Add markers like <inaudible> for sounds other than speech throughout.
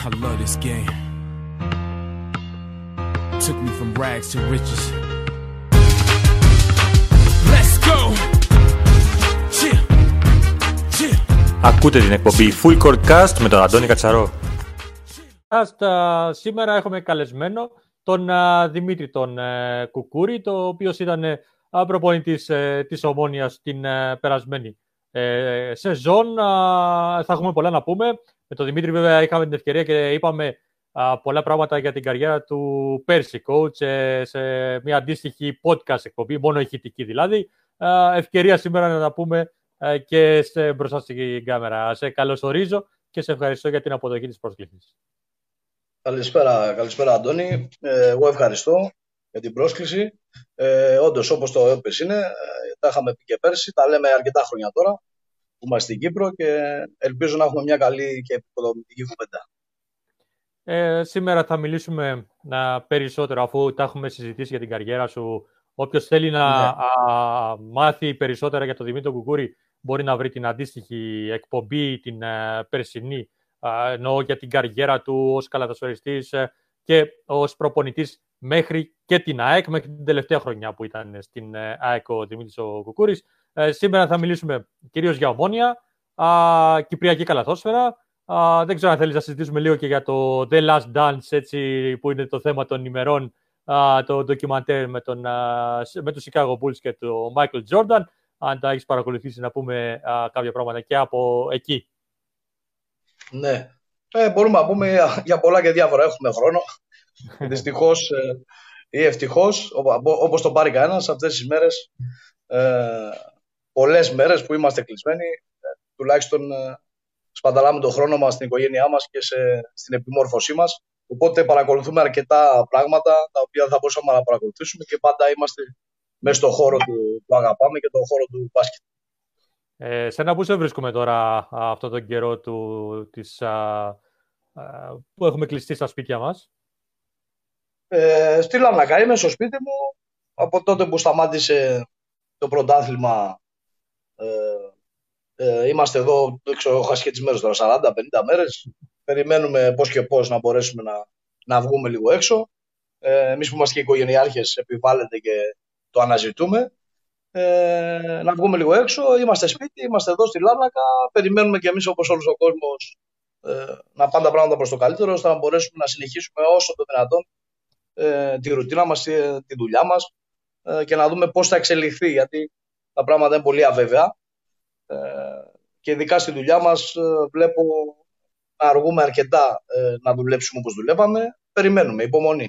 I love this game. Took me from rags to riches. Let's go. Cheer. Cheer. Ακούτε την εκπομπή Full Court Cast με τον Αντώνη Κατσαρό. Cast, σήμερα έχουμε καλεσμένο τον α, Δημήτρη τον ε, Κουκούρη, το οποίος ήταν ε, α, προπονητής ε, της Ομόνιας την ε, περασμένη ε, σεζόν. Α, θα έχουμε πολλά να πούμε. Με τον Δημήτρη βέβαια είχαμε την ευκαιρία και είπαμε α, πολλά πράγματα για την καριέρα του πέρσι coach ε, σε μια αντίστοιχη podcast εκπομπή, μόνο ηχητική δηλαδή. Α, ευκαιρία σήμερα να τα πούμε ε, και σε, μπροστά στην κάμερα. Σε καλωσορίζω και σε ευχαριστώ για την αποδοχή της πρόσκλησης. Καλησπέρα, καλησπέρα Αντώνη. Ε, εγώ ευχαριστώ για την πρόσκληση. Ε, Όντως, όπως το έπες είναι, ε, τα είχαμε πει και πέρσι, τα λέμε αρκετά χρόνια τώρα που είμαστε στην Κύπρο και ελπίζω να έχουμε μια καλή και επικοδομητική κουβέντα. Ε, σήμερα θα μιλήσουμε να, περισσότερο αφού τα έχουμε συζητήσει για την καριέρα σου. Όποιος θέλει να Ναι. α, μάθει περισσότερα για τον Δημήτρη Κουκούρη μπορεί να βρει την αντίστοιχη εκπομπή, την ε, περσινή, α, εννοώ για την καριέρα του ως καλατασοριστής ε, και ως προπονητής μέχρι και την ΑΕΚ, μέχρι την τελευταία χρονιά που ήταν στην ε, ΑΕΚ ο Δημήτρης ο Κουκούρης. Ε, σήμερα θα μιλήσουμε κυρίως για ομόνια, α, κυπριακή καλαθόσφαιρα, Α, δεν ξέρω αν θέλεις να συζητήσουμε λίγο και για το The Last Dance, έτσι, που είναι το θέμα των ημερών, α, το ντοκιμαντέρ με, τον, α, σ- με τους Chicago Bulls και τον Michael Jordan. Αν τα έχεις παρακολουθήσει να πούμε α, κάποια πράγματα και από εκεί. Ναι. Ε, μπορούμε να πούμε για, για πολλά και διάφορα. Έχουμε χρόνο. <laughs> Δυστυχώς ε, ή ευτυχώς, όπως το πάρει κανένας, αυτές τις μέρες, ε, πολλές μέρες που είμαστε κλεισμένοι, ε, τουλάχιστον ε, σπαταλάμε τον χρόνο μας στην οικογένειά μας και σε, στην επιμόρφωσή μας. Οπότε παρακολουθούμε αρκετά πράγματα τα οποία δεν θα μπορούσαμε να παρακολουθήσουμε και πάντα είμαστε μέσα στον χώρο του που αγαπάμε και τον χώρο του μπάσκετ. Ε, σε ένα που σε βρίσκουμε τώρα α, αυτόν τον καιρό του, της, α, α, που έχουμε κλειστεί στα σπίτια μας; Ε, στη Λάρνακα είμαι στο σπίτι μου από τότε που σταμάτησε το πρωτάθλημα. Ε, ε, είμαστε εδώ, δεν ξέρω, έχω χάσει και τις μέρες τώρα, 40-50 μέρες. Περιμένουμε πώς και πώς να μπορέσουμε να, να βγούμε λίγο έξω. Ε, εμείς που είμαστε και οικογενειάρχες επιβάλλεται και το αναζητούμε. Ε, να βγούμε λίγο έξω, είμαστε σπίτι, είμαστε εδώ στη Λάρνακα. Περιμένουμε και εμείς όπως όλος ο κόσμος ε, να πάνε τα πράγματα προς το καλύτερο, ώστε να μπορέσουμε να συνεχίσουμε όσο το δυνατόν ε, τη ρουτίνα μας, τη, τη δουλειά μας ε, και να δούμε πώς θα εξελιχθεί γιατί τα πράγματα είναι πολύ αβέβαια ε, και ειδικά στη δουλειά μας ε, βλέπω να αργούμε αρκετά ε, να δουλέψουμε όπως δουλεύαμε. Περιμένουμε, υπομονή.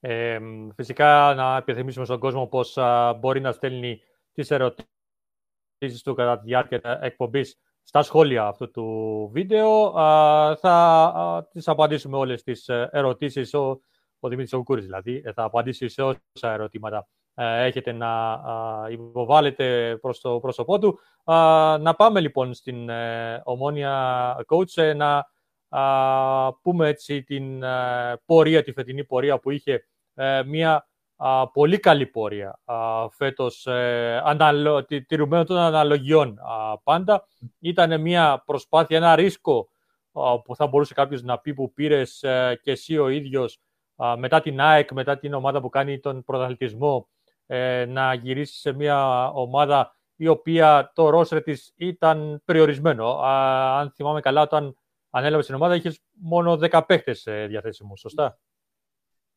Ε, φυσικά να επιθυμίσουμε στον κόσμο πως α, μπορεί να στέλνει τις ερωτήσεις του κατά τη διάρκεια της εκπομπής στα σχόλια αυτού του βίντεο. Α, θα α, τις απαντήσουμε όλες τις ε, ερωτήσεις, ο, ο Δημήτρης Οκούρης δηλαδή, ε, θα απαντήσει σε όσα ερωτήματα ε, έχετε να α, υποβάλλετε προς το πρόσωπό του. Α, να πάμε λοιπόν στην ε, ομόνια coach ε, να α, πούμε έτσι την ε, πορεία, τη φετινή πορεία που είχε ε, μια α, πολύ καλή πορεία α, φέτος ε, αναλο, τη- τηρουμένων των αναλογιών α, πάντα. Ήταν μια προσπάθεια, ένα ρίσκο α, που θα μπορούσε κάποιος να πει που πήρες ε, και εσύ ο ίδιος α, μετά την ΑΕΚ, μετά την ομάδα που κάνει τον πρωταθλητισμό ε, να γυρίσει σε μια ομάδα η οποία το ρόστερ της ήταν περιορισμένο. Α, αν θυμάμαι καλά, όταν ανέλαβε την ομάδα είχες μόνο 10 παίχτες ε, διαθέσιμους, σωστά;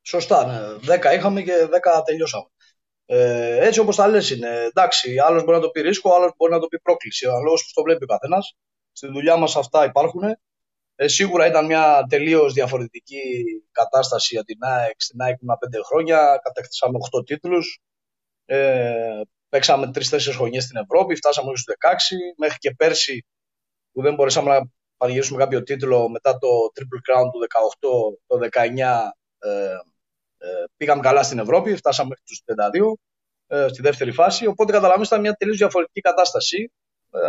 Σωστά, ναι. 10 είχαμε και 10 τελειώσαμε. Ε, έτσι όπως τα λες είναι. Εντάξει, άλλος μπορεί να το πει ρίσκο, άλλος μπορεί να το πει πρόκληση. Αναλόγως που το βλέπει ο καθένας. Στη δουλειά μας αυτά υπάρχουν. Ε, σίγουρα ήταν μια τελείως διαφορετική κατάσταση για την ΑΕΚ. Στην ΑΕΚ ήμουν 5 χρόνια, κατακτήσαμε 8 τίτλους. Ε, παίξαμε 3-4 χρονιές στην Ευρώπη, φτάσαμε μέχρι στους 16. Μέχρι και πέρσι που δεν μπορέσαμε να πανηγυρίσουμε κάποιο τίτλο μετά το Triple Crown του 18, το 19 ε, ε, πήγαμε καλά στην Ευρώπη, φτάσαμε μέχρι τους 32 ε, στη δεύτερη φάση, οπότε καταλαβαίνετε ήταν μια τελείως διαφορετική κατάσταση. Ε,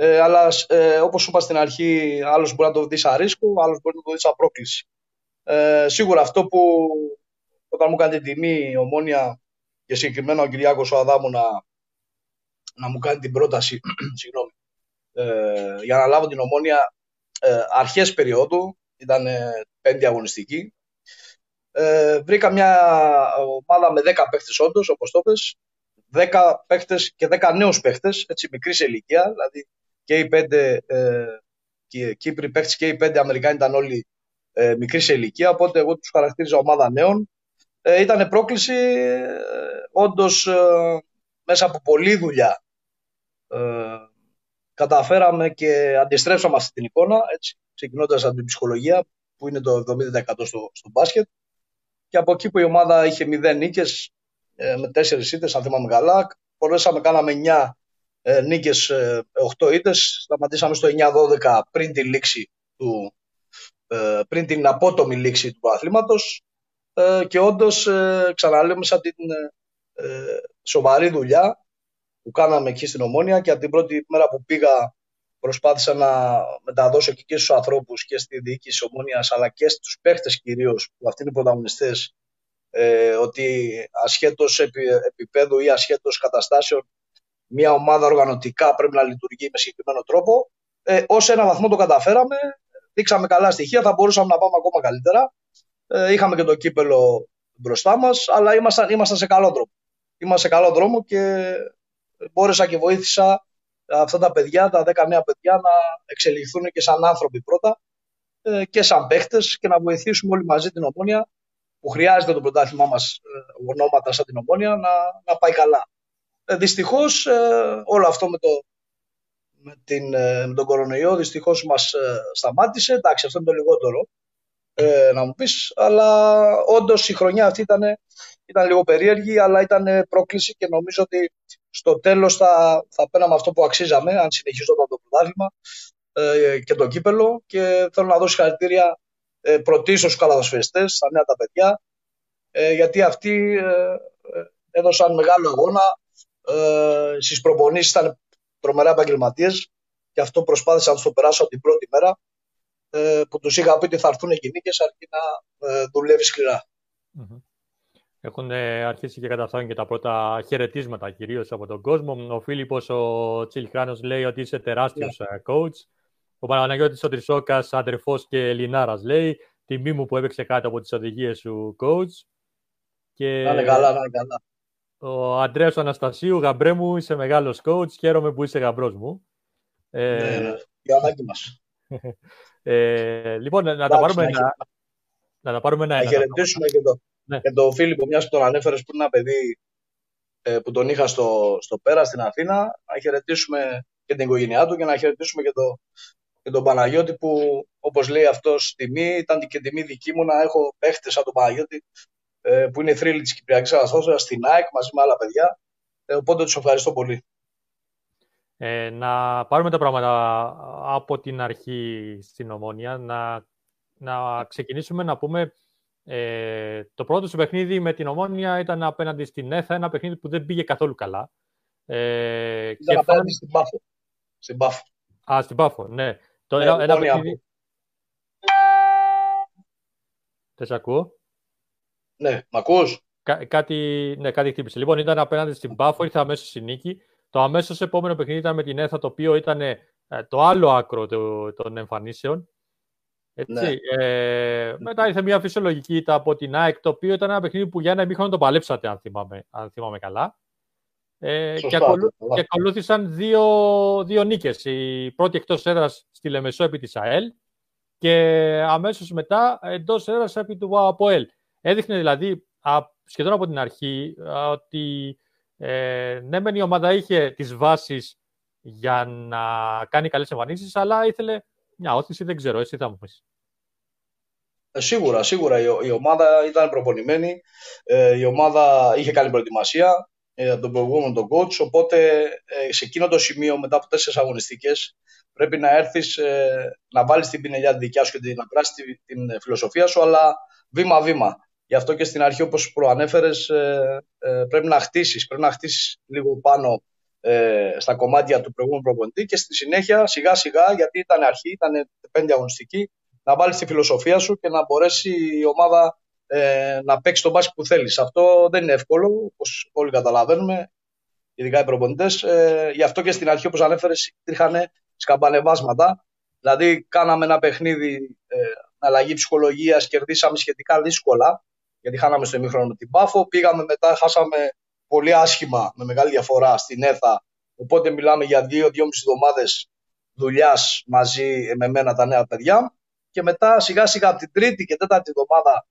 ε, αλλά ε, όπως σου είπα στην αρχή, άλλος μπορεί να το δεις σαν ρίσκο, άλλος μπορεί να το δεις σαν πρόκληση. Ε, σίγουρα αυτό που όταν μου έκανε την τιμή η Ομόνια και συγκεκριμένα ο Κυριάκος ο Αδάμου να, να μου κάνει την πρόταση <clears throat> συγγνώμη, ε, για να λάβω την Ομόνια ε, αρχές περίοδου, ήταν ε, πέμπτη αγωνιστική. Ε, βρήκα μια ομάδα με 10 παίχτες όντως, όπως το πες, 10 παίχτες και 10 νέους παίχτες, έτσι μικρής ηλικία, δηλαδή και οι 5 ε, και Κύπροι παίχτες και οι 5 Αμερικάνοι ήταν όλοι ε, μικρής σε ηλικία, οπότε εγώ τους χαρακτήριζα ομάδα νέων. Ε, ήταν πρόκληση, ε, όντως ε, μέσα από πολλή δουλειά ε, καταφέραμε και αντιστρέψαμε αυτή την εικόνα, έτσι, ξεκινώντας από την ψυχολογία, που είναι το 70% στο, στο μπάσκετ. Και από εκεί που η ομάδα είχε 0 νίκες, ε, με 4 ήττες, αν θυμάμαι καλά, μπορέσαμε, κάναμε 9 ε, νίκες, ε, 8 ήττες, σταματήσαμε στο 9-12 πριν τη λήξη του, ε, πριν την απότομη λήξη του αθλήματος ε, και όντως ε, ξαναλέω μέσα την σοβαρή δουλειά που κάναμε εκεί στην Ομόνια και από την πρώτη μέρα που πήγα προσπάθησα να μεταδώσω και, και στους ανθρώπους και στη διοίκηση της Ομόνιας αλλά και στους παίχτες κυρίως που αυτοί είναι οι πρωταγωνιστές ότι ασχέτως επι, επίπεδου ή ασχέτως καταστάσεων μια ομάδα οργανωτικά πρέπει να λειτουργεί με συγκεκριμένο τρόπο. Ε, ως ένα βαθμό το καταφέραμε δείξαμε καλά στοιχεία, θα μπορούσαμε να πάμε ακόμα καλύτερα. Ε, είχαμε και το κύπελο μπροστά μας, αλλά ήμασταν, ήμασταν σε καλό δρόμο. Είμαστε σε καλό δρόμο και μπόρεσα και βοήθησα αυτά τα παιδιά, τα 10 νέα παιδιά, να εξελιχθούν και σαν άνθρωποι πρώτα ε, και σαν παίχτες και να βοηθήσουμε όλοι μαζί την ομόνια που χρειάζεται το πρωτάθλημά μας ε, ονόματα σαν την ομόνια να, να πάει καλά. Ε, Δυστυχώς ε, όλο αυτό με το, με, την, ε, με τον κορονοϊό δυστυχώς μας ε, σταμάτησε. Εντάξει, αυτό είναι το λιγότερο ε, να μου πεις. Αλλά όντως η χρονιά αυτή ήταν, ήταν λίγο περίεργη, αλλά ήταν πρόκληση και νομίζω ότι στο τέλος θα, θα παίρναμε αυτό που αξίζαμε, αν συνεχίζονταν το πρωτάθλημα ε, και το κύπελο. Και θέλω να δώσω συγχαρητήρια ε, πρωτίστως στους καλαδοσφαιριστέ, στα νέα τα παιδιά, ε, γιατί αυτοί ε, έδωσαν μεγάλο αγώνα. Ε, Στις προπονήσεις ήταν τρομερά επαγγελματίες και αυτό προσπάθησα να το περάσω από την πρώτη μέρα ε, που τους είχα πει ότι θα έρθουν οι νίκες αρκεί να ε, δουλεύει σκληρά. Έχουν αρχίσει και καταφτάνουν και τα πρώτα χαιρετίσματα κυρίως από τον κόσμο. Ο Φίλιππος ο Τσιλιχράνος λέει ότι είσαι τεράστιος yeah. Ναι. coach. Ο Παναγιώτης ο Τρισόκας, αδερφός και Λινάρας λέει τιμή μου που έπαιξε κάτω από τις οδηγίες σου coach. Και... Να είναι καλά, να είναι καλά. Ο Αντρέας Αναστασίου, γαμπρέ μου, είσαι μεγάλος coach, χαίρομαι που είσαι γαμπρός μου. Ε, ναι, ναι, για ανάγκη μας. <laughs> ε, λοιπόν, να, να, τα πάρουμε ένα, να τα πάρουμε ένα. Να χαιρετήσουμε και, το, ναι. και τον Φίλιππο, μιας που τον ανέφερες που είναι ένα παιδί ε, που τον είχα στο, στο πέρα στην Αθήνα, να χαιρετήσουμε και την οικογένειά του και να χαιρετήσουμε και, το, και τον Παναγιώτη που όπως λέει αυτός τιμή, ήταν και τιμή δική μου να έχω παίχτες σαν τον Παναγιώτη ε, που είναι θρύλη της Κυπριακής Αναστόσφαιρας στην ΑΕΚ μαζί με άλλα παιδιά. Ε, οπότε τους ευχαριστώ πολύ. Ε, να πάρουμε τα πράγματα από την αρχή στην Ομόνια, να, να ξεκινήσουμε να πούμε ε, το πρώτο σου παιχνίδι με την Ομόνια ήταν απέναντι στην ΕΘΑ, ένα παιχνίδι που δεν πήγε καθόλου καλά. Ε, ήταν και απέναντι στην Πάφο. Στην Πάφο. Α, στην Πάφο, ναι. Το, ναι ένα, ένα παιχνίδι... Δεν σε ακούω; Ναι, μ' ακούς; Κά, κάτι, ναι, κάτι χτύπησε. Λοιπόν, ήταν απέναντι στην Πάφο, ήρθε αμέσως η νίκη. Το αμέσως επόμενο παιχνίδι ήταν με την ΕΘΑ, το οποίο ήταν ε, το άλλο άκρο των εμφανίσεων. Έτσι. Ναι. Ε, μετά ήρθε μια φυσιολογική ήττα από την ΑΕΚ, το οποίο ήταν ένα παιχνίδι που για ένα ημίχρονο το παλέψατε, αν θυμάμαι, αν θυμάμαι καλά. Ε, και, ακολου... και ακολούθησαν δύο, δύο νίκες. Η πρώτη εκτός έδρας στη Λεμεσό επί της ΑΕΛ και αμέσως μετά εντός έδρας επί του ΑΠΟΕΛ. Έδειχνε δηλαδή σχεδόν από την αρχή ότι ε, ναι, μεν η ομάδα είχε τις βάσεις για να κάνει καλές εμφανίσεις, αλλά ήθελε μια όθηση, δεν ξέρω, εσύ θα μου πεις. Ε, σίγουρα, σίγουρα. Η, ομάδα ήταν προπονημένη, ε, η ομάδα είχε καλή προετοιμασία ε, από τον προηγούμενο τον coach, οπότε ε, σε εκείνο το σημείο μετά από τέσσερις αγωνιστικές πρέπει να έρθεις να βάλεις την πινελιά τη δικιά σου και να πράσεις την, την φιλοσοφία σου, αλλά βήμα-βήμα. Γι' αυτό και στην αρχή, όπως προανέφερες, ε, ε, πρέπει να χτίσεις, πρέπει να χτίσεις λίγο πάνω ε, στα κομμάτια του προηγούμενου προπονητή και στη συνέχεια σιγά σιγά, γιατί ήταν αρχή, ήταν πέντε αγωνιστική, να βάλεις τη φιλοσοφία σου και να μπορέσει η ομάδα να παίξει τον μπάσκετ που θέλεις. Αυτό δεν είναι εύκολο, όπως όλοι καταλαβαίνουμε, ειδικά οι προπονητές. γι' αυτό και στην αρχή, όπως ανέφερες, υπήρχαν σκαμπανεβάσματα Δηλαδή, κάναμε ένα παιχνίδι ε, με αλλαγή ψυχολογίας, κερδίσαμε σχετικά δύσκολα, γιατί χάναμε στο ημίχρονο με την Πάφο. Πήγαμε μετά, χάσαμε πολύ άσχημα, με μεγάλη διαφορά στην ΕΘΑ. Οπότε μιλάμε για δύο-δυόμιση εβδομάδες δουλειάς μαζί με μένα τα νέα παιδιά. Και μετά σιγά σιγά από την τρίτη και τέταρτη εβδομάδα,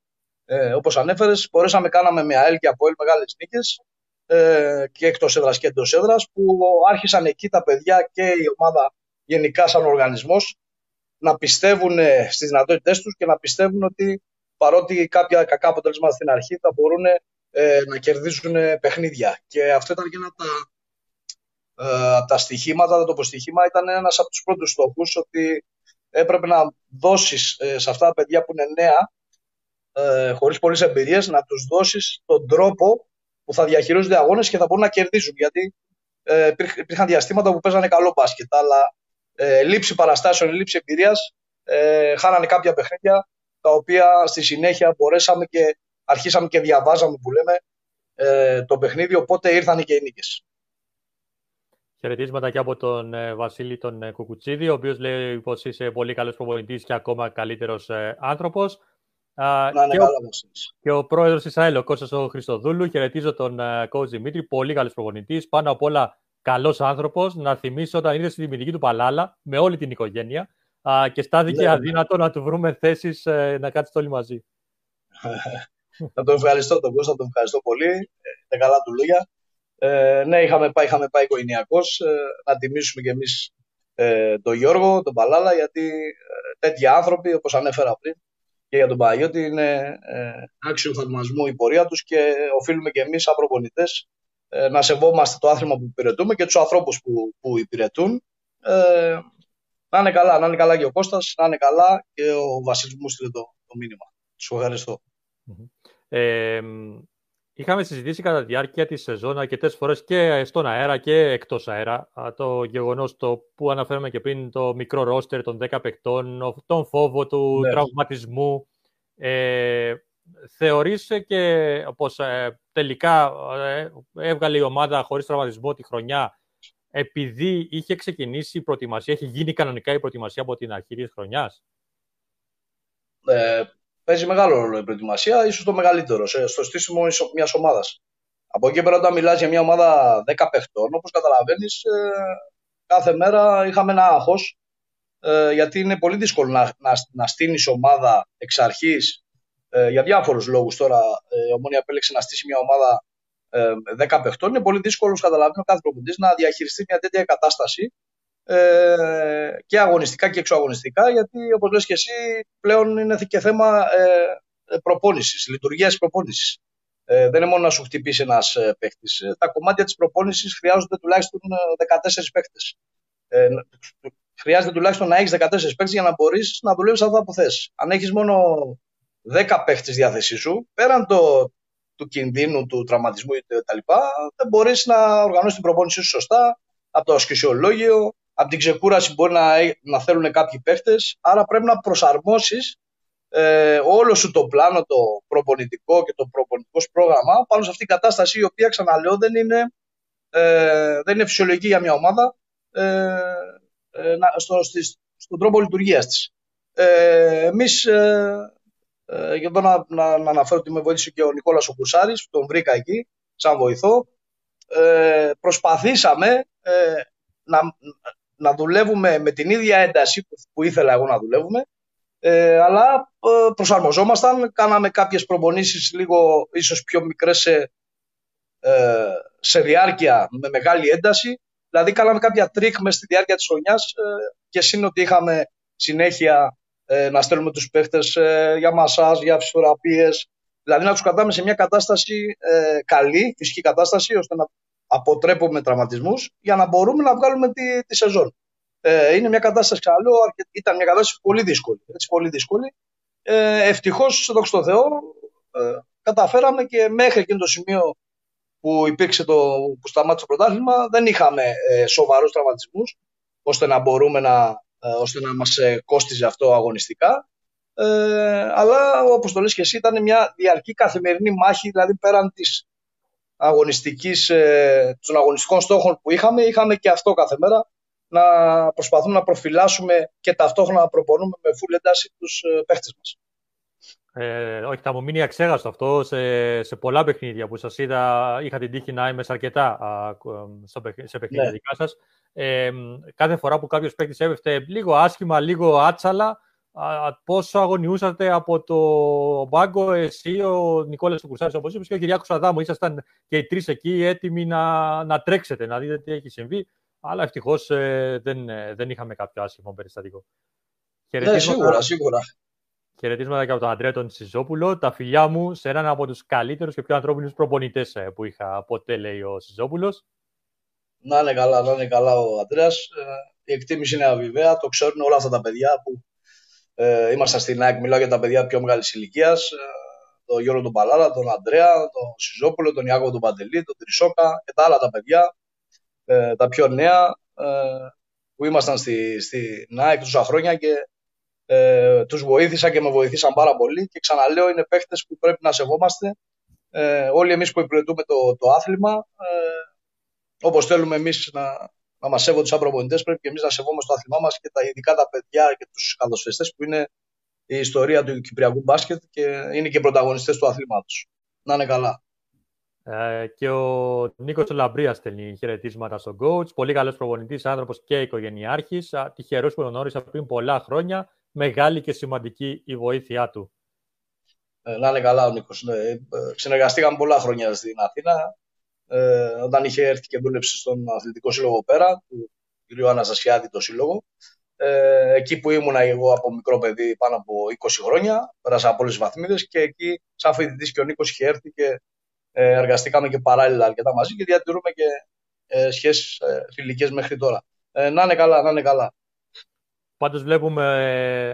ε, όπως ανέφερες, μπορέσαμε κάναμε με ΑΕΛ και από ΑΕΛ μεγάλες νίκες ε, και εκτός έδρας και εντός έδρας, που άρχισαν εκεί τα παιδιά και η ομάδα γενικά σαν οργανισμός να πιστεύουν στις δυνατότητές τους και να πιστεύουν ότι παρότι κάποια κακά αποτελέσματα στην αρχή θα μπορούν ε, να κερδίζουν παιχνίδια. Και αυτό ήταν και ένα από τα, ε, τα στοιχήματα, το στοιχήμα ήταν ένας από τους πρώτους στόχους ότι έπρεπε να δώσεις ε, σε αυτά τα παιδιά που είναι νέα, ε, χωρίς πολλές εμπειρίες, να τους δώσεις τον τρόπο που θα διαχειρίζονται αγώνες και θα μπορούν να κερδίζουν. Γιατί ε, υπήρχαν διαστήματα που παίζανε καλό μπάσκετ, αλλά ε, λήψη παραστάσεων, λήψη εμπειρίας, ε, χάνανε κάποια παιχνίδια τα οποία στη συνέχεια μπορέσαμε και αρχίσαμε και διαβάζαμε που λέμε ε, το παιχνίδι, οπότε ήρθαν και οι νίκες. Χαιρετίσματα και από τον ε, Βασίλη τον ε, Κουκουτσίδη, ο οποίος λέει πως είσαι πολύ καλός προπονητής και ακόμα καλύτερος ε, άνθρωπος. Να είναι και, καλά, ο, και ο πρόεδρος της ΑΕΛ, ο Κώστας ο Χριστοδούλου. Χαιρετίζω τον coach Δημήτρη, πολύ καλός προπονητής. Πάνω απ' όλα καλός άνθρωπος. Να θυμίσω όταν ήρθε στη δημιουργική του Παλάλα με όλη την οικογένεια και στάθηκε ναι, ναι. αδύνατο να του βρούμε θέσεις να κάτσετε όλοι μαζί. <laughs> Θα τον ευχαριστώ τον Κώστα, τον ευχαριστώ πολύ. Είναι καλά του λόγια. Ε, ναι, είχαμε πάει, είχαμε πάει οικογενειακώς, ε, να τιμήσουμε κι εμείς ε, τον Γιώργο, τον Παλάλα, γιατί ε, τέτοιοι άνθρωποι, όπως ανέφερα πριν, και για τον Παγιώτη είναι ε, άξιο θαυμασμού η πορεία τους και οφείλουμε κι εμείς σαν προπονητές ε, να σεβόμαστε το άθλημα που υπηρετούμε και τους ανθρώπους που, που υπηρετούν. Ε, να είναι καλά, να είναι καλά και ο Κώστας, να είναι καλά και ο Βασίλης μου στείλε το, το μήνυμα. Σου ευχαριστώ. Ε, είχαμε συζητήσει κατά τη διάρκεια της σεζόν αρκετές φορές και στον αέρα και εκτός αέρα το γεγονός το που αναφέραμε και πριν το μικρό ρόστερ των 10 παικτών, τον φόβο του ναι. τραυματισμού. Ε, θεωρείς και πως ε, τελικά ε, έβγαλε η ομάδα χωρίς τραυματισμό τη χρονιά επειδή είχε ξεκινήσει η προετοιμασία, έχει γίνει κανονικά η προετοιμασία από την αρχή της χρονιάς; Ε, παίζει μεγάλο ρόλο η προετοιμασία, ίσως το μεγαλύτερο στο στήσιμο μιας ομάδας. Από εκεί πέρα, όταν μιλάς για μια ομάδα 10 παιχτών, όπως καταλαβαίνεις, ε, κάθε μέρα είχαμε ένα άγχος. Ε, γιατί είναι πολύ δύσκολο να, να, να στείνεις ομάδα εξ αρχής ε, για διάφορους λόγους. Τώρα η Ομόνια επέλεξε να στήσει μια ομάδα 10 παιχτών. Είναι πολύ δύσκολο, καταλαβαίνω, κάθε προπονητής να διαχειριστεί μια τέτοια κατάσταση ε, και αγωνιστικά και εξωαγωνιστικά, γιατί όπως λες και εσύ πλέον είναι και θέμα ε, προπόνησης, λειτουργίας προπόνησης. Ε, δεν είναι μόνο να σου χτυπήσει ένας ε, παίκτη. Ε, τα κομμάτια της προπόνησης χρειάζονται τουλάχιστον 14 παίκτε. Ε, χρειάζεται τουλάχιστον να έχεις 14 παίκτε για να μπορείς να δουλεύεις αυτά που θες. Αν έχεις μόνο 10 παίκτε διάθεσή σου, πέραν το, του κινδύνου, του τραυματισμού κτλ., δεν μπορεί να οργανώσει την προπόνησή σου σωστά από το ασκησιολόγιο, από την ξεκούραση μπορεί να, να θέλουν κάποιοι παίχτες. Άρα πρέπει να προσαρμόσεις ε, όλο σου το πλάνο, το προπονητικό και το προπονητικό πρόγραμμα πάνω σε αυτήν την κατάσταση η οποία ξαναλέω δεν είναι, ε, δεν είναι φυσιολογική για μια ομάδα ε, ε, στο, στον τρόπο λειτουργίας της. Ε, Εμείς, ε, ε, για εδώ να, να, να, αναφέρω ότι με βοήθησε και ο Νικόλας ο Κουσάρης, τον βρήκα εκεί σαν βοηθό. Ε, προσπαθήσαμε ε, να, να δουλεύουμε με την ίδια ένταση που ήθελα εγώ να δουλεύουμε, ε, αλλά ε, προσαρμοζόμασταν, κάναμε κάποιες προπονήσεις λίγο ίσως πιο μικρές σε, ε, σε διάρκεια με μεγάλη ένταση, δηλαδή κάναμε κάποια τρικ μέσα στη διάρκεια της χρονιάς ε, και συν ότι είχαμε συνέχεια ε, να στέλνουμε τους παίχτες για μασάζ, για φυσιοθεραπείες, δηλαδή να τους κρατάμε σε μια κατάσταση καλή, φυσική κατάσταση, ώστε να αποτρέπουμε τραυματισμούς για να μπορούμε να βγάλουμε τη, τη σεζόν. Ε, είναι μια κατάσταση, καλό, ήταν μια κατάσταση πολύ δύσκολη. Έτσι, πολύ δύσκολη. Ε, Ευτυχώς, δόξα τω Θεώ, ε, καταφέραμε και μέχρι εκείνο το σημείο που υπήρξε το, που σταμάτησε το πρωτάθλημα, δεν είχαμε ε, σοβαρούς τραυματισμούς, ώστε να μπορούμε να, ε, ώστε να μας ε, κόστιζε αυτό αγωνιστικά. Ε, αλλά όπως το λες και εσύ ήταν μια διαρκή καθημερινή μάχη, δηλαδή πέραν της αγωνιστικής, ε, των αγωνιστικών στόχων που είχαμε, είχαμε και αυτό κάθε μέρα να προσπαθούμε να προφυλάσσουμε και ταυτόχρονα να προπονούμε με full ένταση τους ε, παίχτες μας. Ε, όχι, θα μου μείνει αξέγαστο αυτό σε, σε πολλά παιχνίδια που σας είδα. Είχα την τύχη να είμαι σε αρκετά α, στο, παιχ- σε παιχνίδια Ναι. δικά σας. Ε, κάθε φορά που κάποιος παίκτης έπεφτε λίγο άσχημα, λίγο άτσαλα, α, πόσο αγωνιούσατε από το μπάγκο, εσύ, ο Νικόλας του Κουρσάρης, όπως είπες, και ο Κυριάκος Αδάμου. Ήσασταν και οι τρεις εκεί έτοιμοι να, να τρέξετε, να δείτε τι έχει συμβεί. Αλλά ευτυχώς ε, δεν, ε, δεν είχαμε κάποιο άσχημο περιστατικό. Ναι, Χαιρετίσματα- σίγουρα, σίγουρα. Χαιρετίσματα και από τον Αντρέα τον Σιζόπουλο. Τα φιλιά μου σε έναν από τους καλύτερους και πιο ανθρώπινους προπονητές ε, που είχα ποτέ, λέει ο Σιζόπουλος. Να είναι καλά, να είναι καλά ο Αντρέας. Ε, η εκτίμηση είναι αβιβαία, το ξέρουν όλα αυτά τα παιδιά που ε, ήμασταν στην ΑΕΚ. Μιλάω για τα παιδιά πιο μεγάλης ηλικίας. Ε, τον Γιώργο τον Παλάρα, τον Αντρέα, τον Σιζόπουλο, τον Ιάκωβο τον Παντελή, τον Τρισόκα και τα άλλα τα παιδιά, ε, τα πιο νέα, ε, που ήμασταν στη, στην ΑΕΚ τόσα χρόνια και ε, τους βοήθησα και με βοηθήσαν πάρα πολύ και ξαναλέω είναι παίχτες που πρέπει να σεβόμαστε ε, όλοι εμείς που υπηρετούμε το, το άθλημα ε, όπως θέλουμε εμείς να, να μας σέβονται σαν προπονητές πρέπει και εμείς να σεβόμαστε το άθλημά μας και τα, ειδικά τα παιδιά και τους καλοσφαιστές που είναι η ιστορία του Κυπριακού μπάσκετ και είναι και πρωταγωνιστές του αθλήματος. Να είναι καλά. Ε, και ο Νίκος Λαμπρίας στέλνει χαιρετίσματα στον coach. Πολύ καλός προπονητής, άνθρωπος και οικογενειάρχης. Α, Τυχερός που τον γνώρισα πριν πολλά χρόνια. Μεγάλη και σημαντική η βοήθειά του. Ε, να είναι καλά ο Νίκος. Ναι. Ε, Συνεργαστήκαμε πολλά χρόνια στην Αθήνα. Ε, όταν είχε έρθει και δούλεψε στον αθλητικό σύλλογο πέρα, του κ. Αναστασιάδη το σύλλογο. Ε, εκεί που ήμουνα εγώ από μικρό παιδί πάνω από 20 χρόνια, πέρασα από όλες τις βαθμίδες και εκεί, σαν φοιτητής και ο Νίκος είχε έρθει και ε, εργαστήκαμε και παράλληλα αρκετά μαζί και διατηρούμε και ε, σχέσεις ε, φιλικές μέχρι τώρα. Ε, να είναι καλά, να είναι καλά. Πάντως βλέπουμε,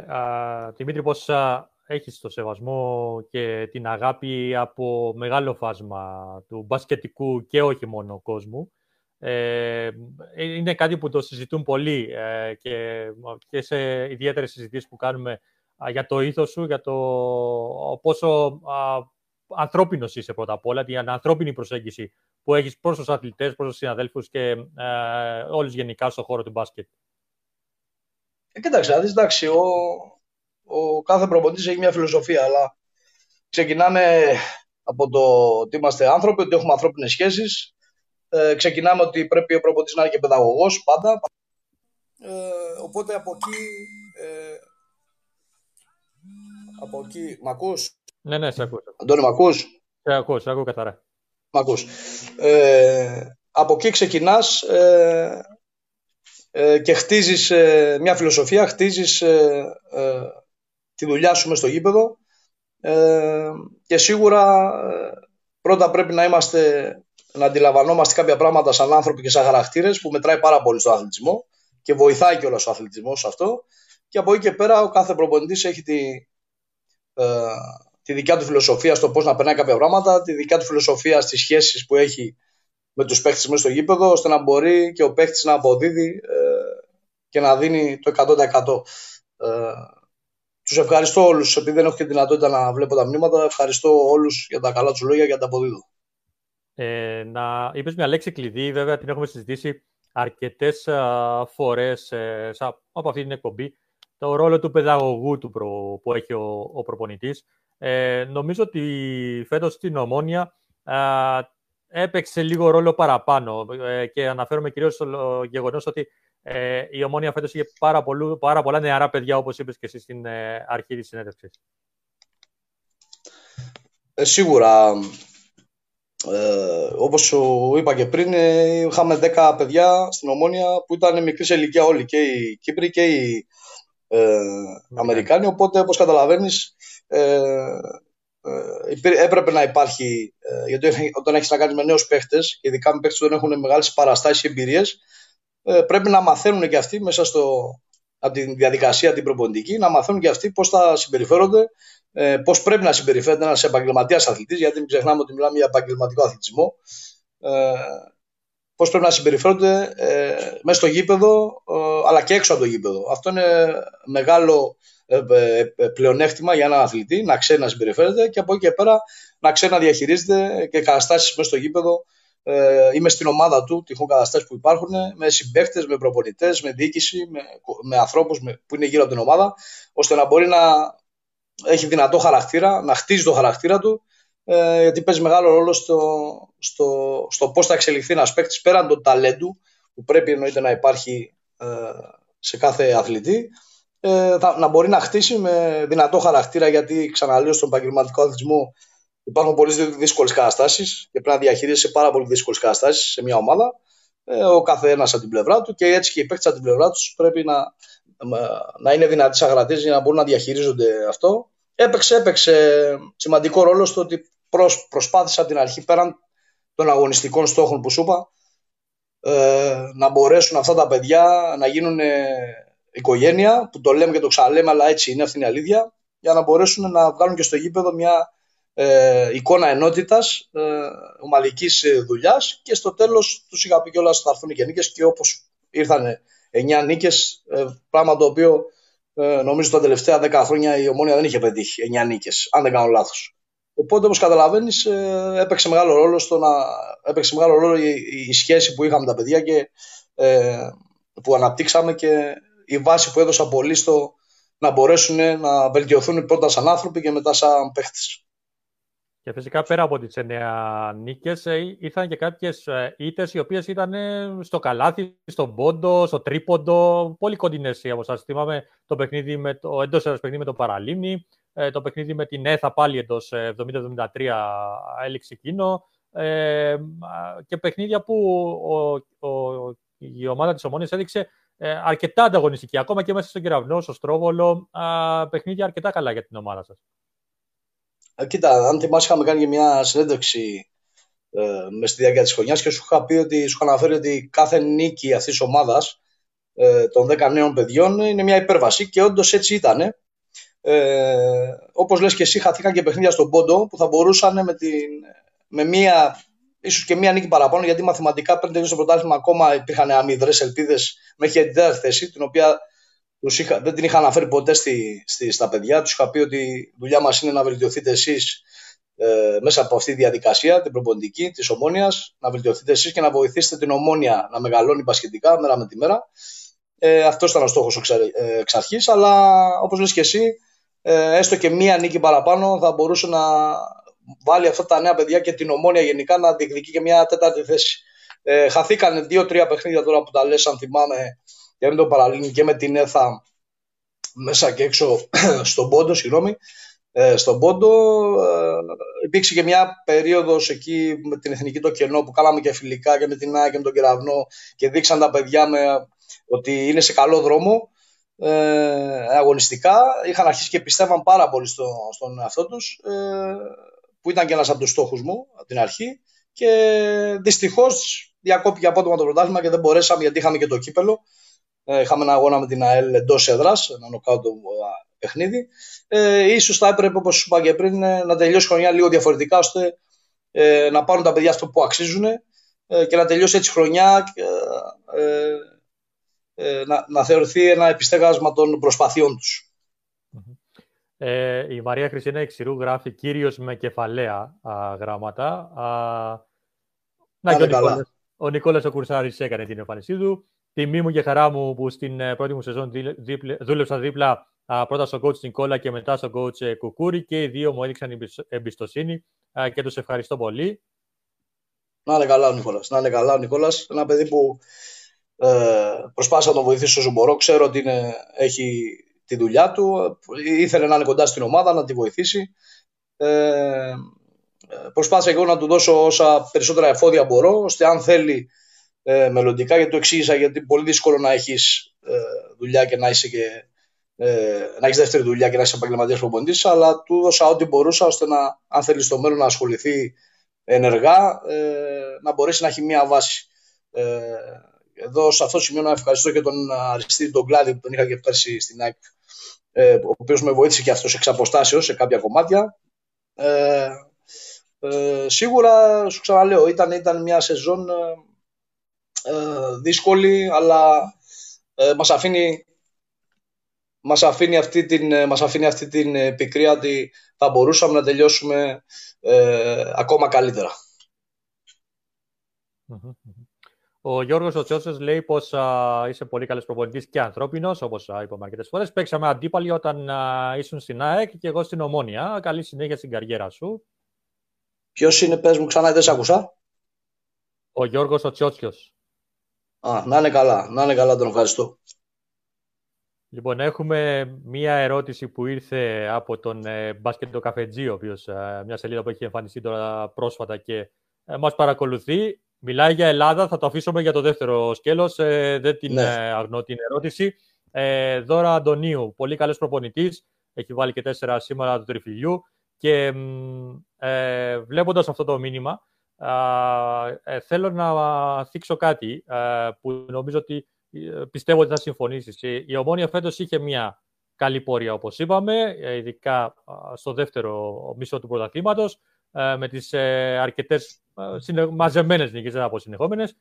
ε, α, Δημήτρη, πως α, έχεις το σεβασμό και την αγάπη από μεγάλο φάσμα του μπασκετικού και όχι μόνο κόσμου. Ε, είναι κάτι που το συζητούν πολλοί ε, και, και σε ιδιαίτερες συζητήσεις που κάνουμε α, για το ήθος σου, για το πόσο α, ανθρώπινος είσαι πρώτα απ' όλα, την ανθρώπινη προσέγγιση που έχεις προς τους αθλητές, προς τους συναδέλφους και ε, όλους γενικά στον χώρο του μπάσκετ. Ε, κοίταξε, να δεις, εντάξει, ο, ο κάθε προπονητής έχει μια φιλοσοφία, αλλά ξεκινάμε από το ότι είμαστε άνθρωποι, ότι έχουμε ανθρώπινες σχέσεις. Ε, ξεκινάμε ότι πρέπει ο προπονητής να είναι και παιδαγωγός πάντα. Ε, οπότε από εκεί... Ε, από εκεί... Μ' ακούς; Ναι, ναι, σε ακούω. Αντώνη, μ' ακούς; Σε ακούω, σε ακούω καθαρά. Μ' ακούς. Ε, από εκεί ξεκινάς ε, ε, και χτίζεις ε, μια φιλοσοφία, χτίζεις ε, ε, τη δουλειά σου μες στο γήπεδο ε, και σίγουρα ε, πρώτα πρέπει να είμαστε να αντιλαμβανόμαστε κάποια πράγματα σαν άνθρωποι και σαν χαρακτήρες που μετράει πάρα πολύ στο αθλητισμό και βοηθάει και ο αθλητισμός σε αυτό και από εκεί και πέρα ο κάθε προπονητής έχει τη, ε, τη δικιά του φιλοσοφία στο πώς να περνάει κάποια πράγματα, τη δικιά του φιλοσοφία στις σχέσεις που έχει με τους παίχτες μέσα στο γήπεδο, ώστε να μπορεί και ο παίχτης να αποδίδει ε, και να δίνει το 100%. Ε, τους ευχαριστώ όλους, επειδή δεν έχω και δυνατότητα να βλέπω τα μνήματα, ευχαριστώ όλους για τα καλά τους λόγια και για τα αποδίδω. Ε, να είπες μια λέξη κλειδί, βέβαια την έχουμε συζητήσει αρκετές α, φορές ε, σαν, από αυτή την εκπομπή, το ρόλο του παιδαγωγού του προ, που έχει ο, ο προπονητής. Ε, νομίζω ότι φέτος στην Ομόνια α, έπαιξε λίγο ρόλο παραπάνω ε, και αναφέρομαι κυρίως στο γεγονός ότι ε, η Ομόνια φέτος είχε πάρα, πολλού, πάρα πολλά νεαρά παιδιά, όπως είπες και εσύ στην ε, αρχή της συνέντευξης. Ε, σίγουρα, ε, όπως σου είπα και πριν, ε, είχαμε 10 παιδιά στην Ομόνια που ήταν μικρής σε ηλικία όλοι, και οι Κύπροι και οι ε, Αμερικάνοι, οπότε όπως καταλαβαίνεις ε, ε, έπρεπε να υπάρχει, ε, γιατί όταν έχεις να κάνεις με νέους παίχτες, και ειδικά με παίχτες που δεν έχουν μεγάλες παραστάσεις και εμπειρίες, ε, πρέπει να μαθαίνουν και αυτοί μέσα στο, από τη διαδικασία την προπονητική, να μαθαίνουν και αυτοί πώς θα συμπεριφέρονται, ε, πώς πρέπει να συμπεριφέρεται ένας επαγγελματίας αθλητής, γιατί μην ξεχνάμε ότι μιλάμε για επαγγελματικό αθλητισμό, ε, πώς πρέπει να συμπεριφέρονται ε, μέσα στο γήπεδο, ε, αλλά και έξω από το γήπεδο. Αυτό είναι μεγάλο ε, ε, πλεονέκτημα για έναν αθλητή, να ξέρει να συμπεριφέρεται και από εκεί και πέρα να ξέρει να διαχειρίζεται και καταστάσεις μέσα στο γήπεδο Ε, είμαι στην ομάδα του, τυχόν καταστάσεις που υπάρχουν, με συμπαίκτες, με προπονητές, με διοίκηση, με, με ανθρώπους που είναι γύρω από την ομάδα, ώστε να μπορεί να έχει δυνατό χαρακτήρα, να χτίζει το χαρακτήρα του, ε, γιατί παίζει μεγάλο ρόλο στο, στο, στο πώς θα εξελιχθεί ένας παίκτης πέραν του ταλέντου, που πρέπει εννοείται να υπάρχει ε, σε κάθε αθλητή, ε, θα, να μπορεί να χτίσει με δυνατό χαρακτήρα, γιατί ξαναλέω στον επαγγελματικό αθλητισμό υπάρχουν πολύ δύσκολες καταστάσεις και πρέπει να διαχειρίζεσαι πάρα πολύ δύσκολες καταστάσεις σε μια ομάδα. Ε, ο καθένας από την πλευρά του και έτσι και οι παίκτες από την πλευρά τους πρέπει να, να είναι δυνατοί σαν για να μπορούν να διαχειρίζονται αυτό. Έπαιξε, έπαιξε σημαντικό ρόλο στο ότι προσ, προσπάθησα από την αρχή πέραν των αγωνιστικών στόχων που σου είπα ε, να μπορέσουν αυτά τα παιδιά να γίνουν οικογένεια, που το λέμε και το ξαναλέμε, αλλά έτσι είναι, αυτή είναι η αλήθεια, για να μπορέσουν να βγάλουν και στο γήπεδο μια ε, εικόνα ενότητας ε, ομαδική δουλειάς και στο τέλος τους είχα πει κιόλας θα έρθουν και νίκες και όπως ήρθαν 9 νίκες, ε, πράγμα το οποίο ε, νομίζω τα τελευταία 10 χρόνια η ομόνια δεν είχε πετύχει 9 νίκες, αν δεν κάνω λάθος. Οπότε, όπως καταλαβαίνεις, ε, έπαιξε μεγάλο ρόλο, στο να, έπαιξε μεγάλο ρόλο η, η, σχέση που είχαμε με τα παιδιά και ε, που αναπτύξαμε και η βάση που έδωσα πολύ στο να μπορέσουν να βελτιωθούν πρώτα σαν άνθρωποι και μετά σαν παίχτες. Και φυσικά πέρα από τις εννέα νίκες ε, ήρθαν και κάποιες ε, ήττες οι οποίες ήταν στο καλάθι, στον πόντο, στο τρίποντο, πολύ κοντινές από σας. Θυμάμαι το παιχνίδι με το, εντός παιχνίδι με το Παραλίμνη, ε, το παιχνίδι με την ΕΘΑ πάλι εντός 70-73 έληξε εκείνο και παιχνίδια που ο, ο, η ομάδα της Ομόνιας έδειξε αρκετά ανταγωνιστική. Ακόμα και μέσα στον Κεραυνό, στο Στρόβολο, παιχνίδια αρκετά καλά για την ομάδα σας. Ε, κοίτα, αν θυμάσαι, είχαμε κάνει και μια συνέντευξη ε, μες στη διάρκεια της χρονιάς και σου είχα πει ότι σου είχα αναφέρει ότι κάθε νίκη αυτής της ομάδας ε, των 10 νέων παιδιών είναι μια υπέρβαση και όντως έτσι ήταν. Ε, Όπως λες και εσύ, χαθήκαν και παιχνίδια στον πόντο που θα μπορούσαν με, την, με μία, ίσως και μία νίκη παραπάνω, γιατί μαθηματικά πριν τελειώσει το πρωτάθλημα ακόμα υπήρχαν αμυδρές ελπίδες μέχρι την τέταρτη θέση, την οποία τους είχα, δεν την είχα αναφέρει ποτέ στη, στη, στα παιδιά. Τους είχα πει ότι η δουλειά μας είναι να βελτιωθείτε εσείς ε, μέσα από αυτή τη διαδικασία, την προποντική της ομόνοια, να βελτιωθείτε εσείς και να βοηθήσετε την ομόνοια να μεγαλώνει πασχετικά μέρα με τη μέρα. Ε, Αυτός ήταν ο στόχος ε, εξ αρχής, αλλά όπως λες και εσύ, ε, έστω και μία νίκη παραπάνω θα μπορούσε να βάλει αυτά τα νέα παιδιά και την ομόνοια γενικά να διεκδικεί και μια τέταρτη θέση. Ε, χαθήκαν δύο-τρία παιχνίδια τώρα που τα λες, αν θυμάμαι, και με τον παραλύνει και με την ΕΘΑ μέσα και έξω <clears throat> στον Πόντο, συγγνώμη, ε, στον Πόντο. Ε, υπήρξε και μια περίοδος εκεί με την Εθνική το κενό που κάναμε και φιλικά και με την ΑΕ και με τον Κεραυνό και δείξαν τα παιδιά με, ότι είναι σε καλό δρόμο ε, αγωνιστικά. Είχαν αρχίσει και πιστεύαν πάρα πολύ στο, στον εαυτό τους ε, που ήταν και ένας από τους στόχους μου από την αρχή και δυστυχώς διακόπηκε απότομα το πρωτάθλημα και δεν μπορέσαμε γιατί είχαμε και το κύπελο ε, είχαμε ένα αγώνα με την ΑΕΛ εντός έδρας, ένα νοκάουτο παιχνίδι. Ε, ίσως θα έπρεπε, όπως σου είπα και πριν, ε, να τελειώσει η χρονιά λίγο διαφορετικά, ώστε ε, να πάρουν τα παιδιά αυτό που αξίζουν ε, και να τελειώσει έτσι η χρονιά ε, ε, να, να θεωρηθεί ένα επιστέγασμα των προσπαθειών τους. Ε, η Μαρία Χριστίνα Εξηρού γράφει κύριος με κεφαλαία α, γράμματα. Α, να και ο Νικόλας, ο Νικόλας ο Κουρσάρης έκανε την εμφάνισή του. Τιμή μου και χαρά μου που στην ε, πρώτη μου σεζόν δούλεψα δίπλα πρώτα στον coach Νικόλα και μετά στον coach ε, Κουκούρη και οι δύο μου έδειξαν εμπιστοσύνη και τους ευχαριστώ πολύ. Να είναι καλά ο Νικόλας. Να είναι καλά ο Νικόλας. Ένα παιδί που ε, προσπάθησα να τον βοηθήσω όσο μπορώ. Ξέρω ότι είναι, έχει τη δουλειά του. Ήθελε να είναι κοντά στην ομάδα, να τη βοηθήσει. Ε, προσπάθησα και εγώ να του δώσω όσα περισσότερα εφόδια μπορώ, ώστε αν θέλει ε, μελλοντικά, γιατί το εξήγησα γιατί είναι πολύ δύσκολο να έχεις ε, δουλειά και να είσαι και ε, να έχεις δεύτερη δουλειά και να είσαι επαγγελματίας προπονητή, αλλά του έδωσα ό,τι μπορούσα ώστε να, αν θέλεις στο μέλλον να ασχοληθεί ενεργά, ε, να μπορέσει να έχει μία βάση. Ε, εδώ σε αυτό το σημείο να ευχαριστώ και τον Αριστίδη τον Κλάδη που τον είχα και πέρσι στην ΑΕΚ, ε, ο οποίος με βοήθησε και αυτός εξ αποστάσεως σε κάποια κομμάτια. Ε, ε, σίγουρα, σου ξαναλέω, ήταν, ήταν μια σεζόν ε, ε, δύσκολη, αλλά ε, μας αφήνει μας αφήνει αυτή την, ε, μας αφήνει αυτή την πικρία ότι θα μπορούσαμε να τελειώσουμε ακόμα καλύτερα. Ο Γιώργος Οτσιώτσε λέει πως είσαι πολύ καλός προπονητής και ανθρώπινος, όπως είπαμε αρκετές φορές. Παίξαμε αντίπαλοι όταν α, ήσουν στην ΑΕΚ και εγώ στην Ομόνια. Καλή συνέχεια στην καριέρα σου. Ποιος είναι, πες μου ξανά, δεν σε άκουσα. Ο Γιώργος Οτσιώτσιο. Α, να είναι καλά, να είναι καλά, τον ευχαριστώ. Λοιπόν, έχουμε μία ερώτηση που ήρθε από τον ε, Μπάσκετ Καφετζή, ο οποίος, ε, μια σελίδα που έχει εμφανιστεί τώρα πρόσφατα και ε, μας παρακολουθεί. Μιλάει για Ελλάδα, θα το αφήσουμε για το δεύτερο σκέλος, ε, δεν την Ναι. ε, αγνώ την ερώτηση. Ε, Δώρα Αντωνίου, πολύ καλός προπονητής, έχει βάλει και τέσσερα σήμερα του τριφυλιού και μ, ε, βλέποντας αυτό το μήνυμα, α, ε, θέλω να θίξω κάτι ε, που νομίζω ότι ε, πιστεύω ότι θα συμφωνήσεις. Η- Η Ομόνια φέτος είχε μια καλή πορεία, όπως είπαμε, ε, ειδικά α, στο δεύτερο μισό του πρωταθλήματος, ε, με τις ε, αρκετές ε, συνε- μαζεμένες νίκες, δεν θα πω συνεχόμενες.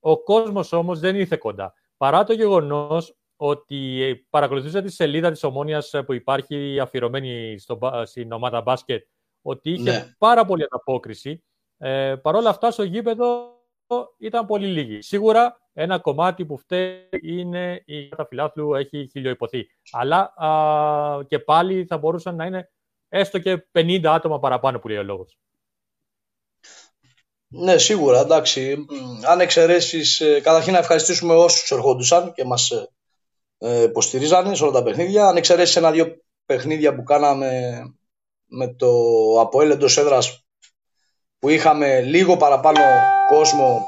Ο κόσμος όμως δεν ήρθε κοντά. Παρά το γεγονός ότι ε, παρακολουθούσα τη σελίδα της Ομόνιας ε, που υπάρχει αφιερωμένη στο, μπα- στην ομάδα μπάσκετ, ότι είχε Ναι. πάρα πολύ ανταπόκριση. Ε, Παρ' όλα αυτά στο γήπεδο ήταν πολύ λίγοι. Σίγουρα ένα κομμάτι που φταίει είναι η καταφυλάθλου έχει χιλιοϊπωθεί. Αλλά α, και πάλι θα μπορούσαν να είναι έστω και 50 άτομα παραπάνω που λέει ο λόγος. Ναι, σίγουρα, εντάξει. Μ, Αν εξαιρέσεις, καταρχήν να ευχαριστήσουμε όσους ερχόντουσαν και μας υποστηρίζανε σε όλα τα παιχνίδια. Αν εξαιρέσεις ένα-δύο παιχνίδια που κάναμε με το Αποέλ εντό έδρας που είχαμε λίγο παραπάνω κόσμο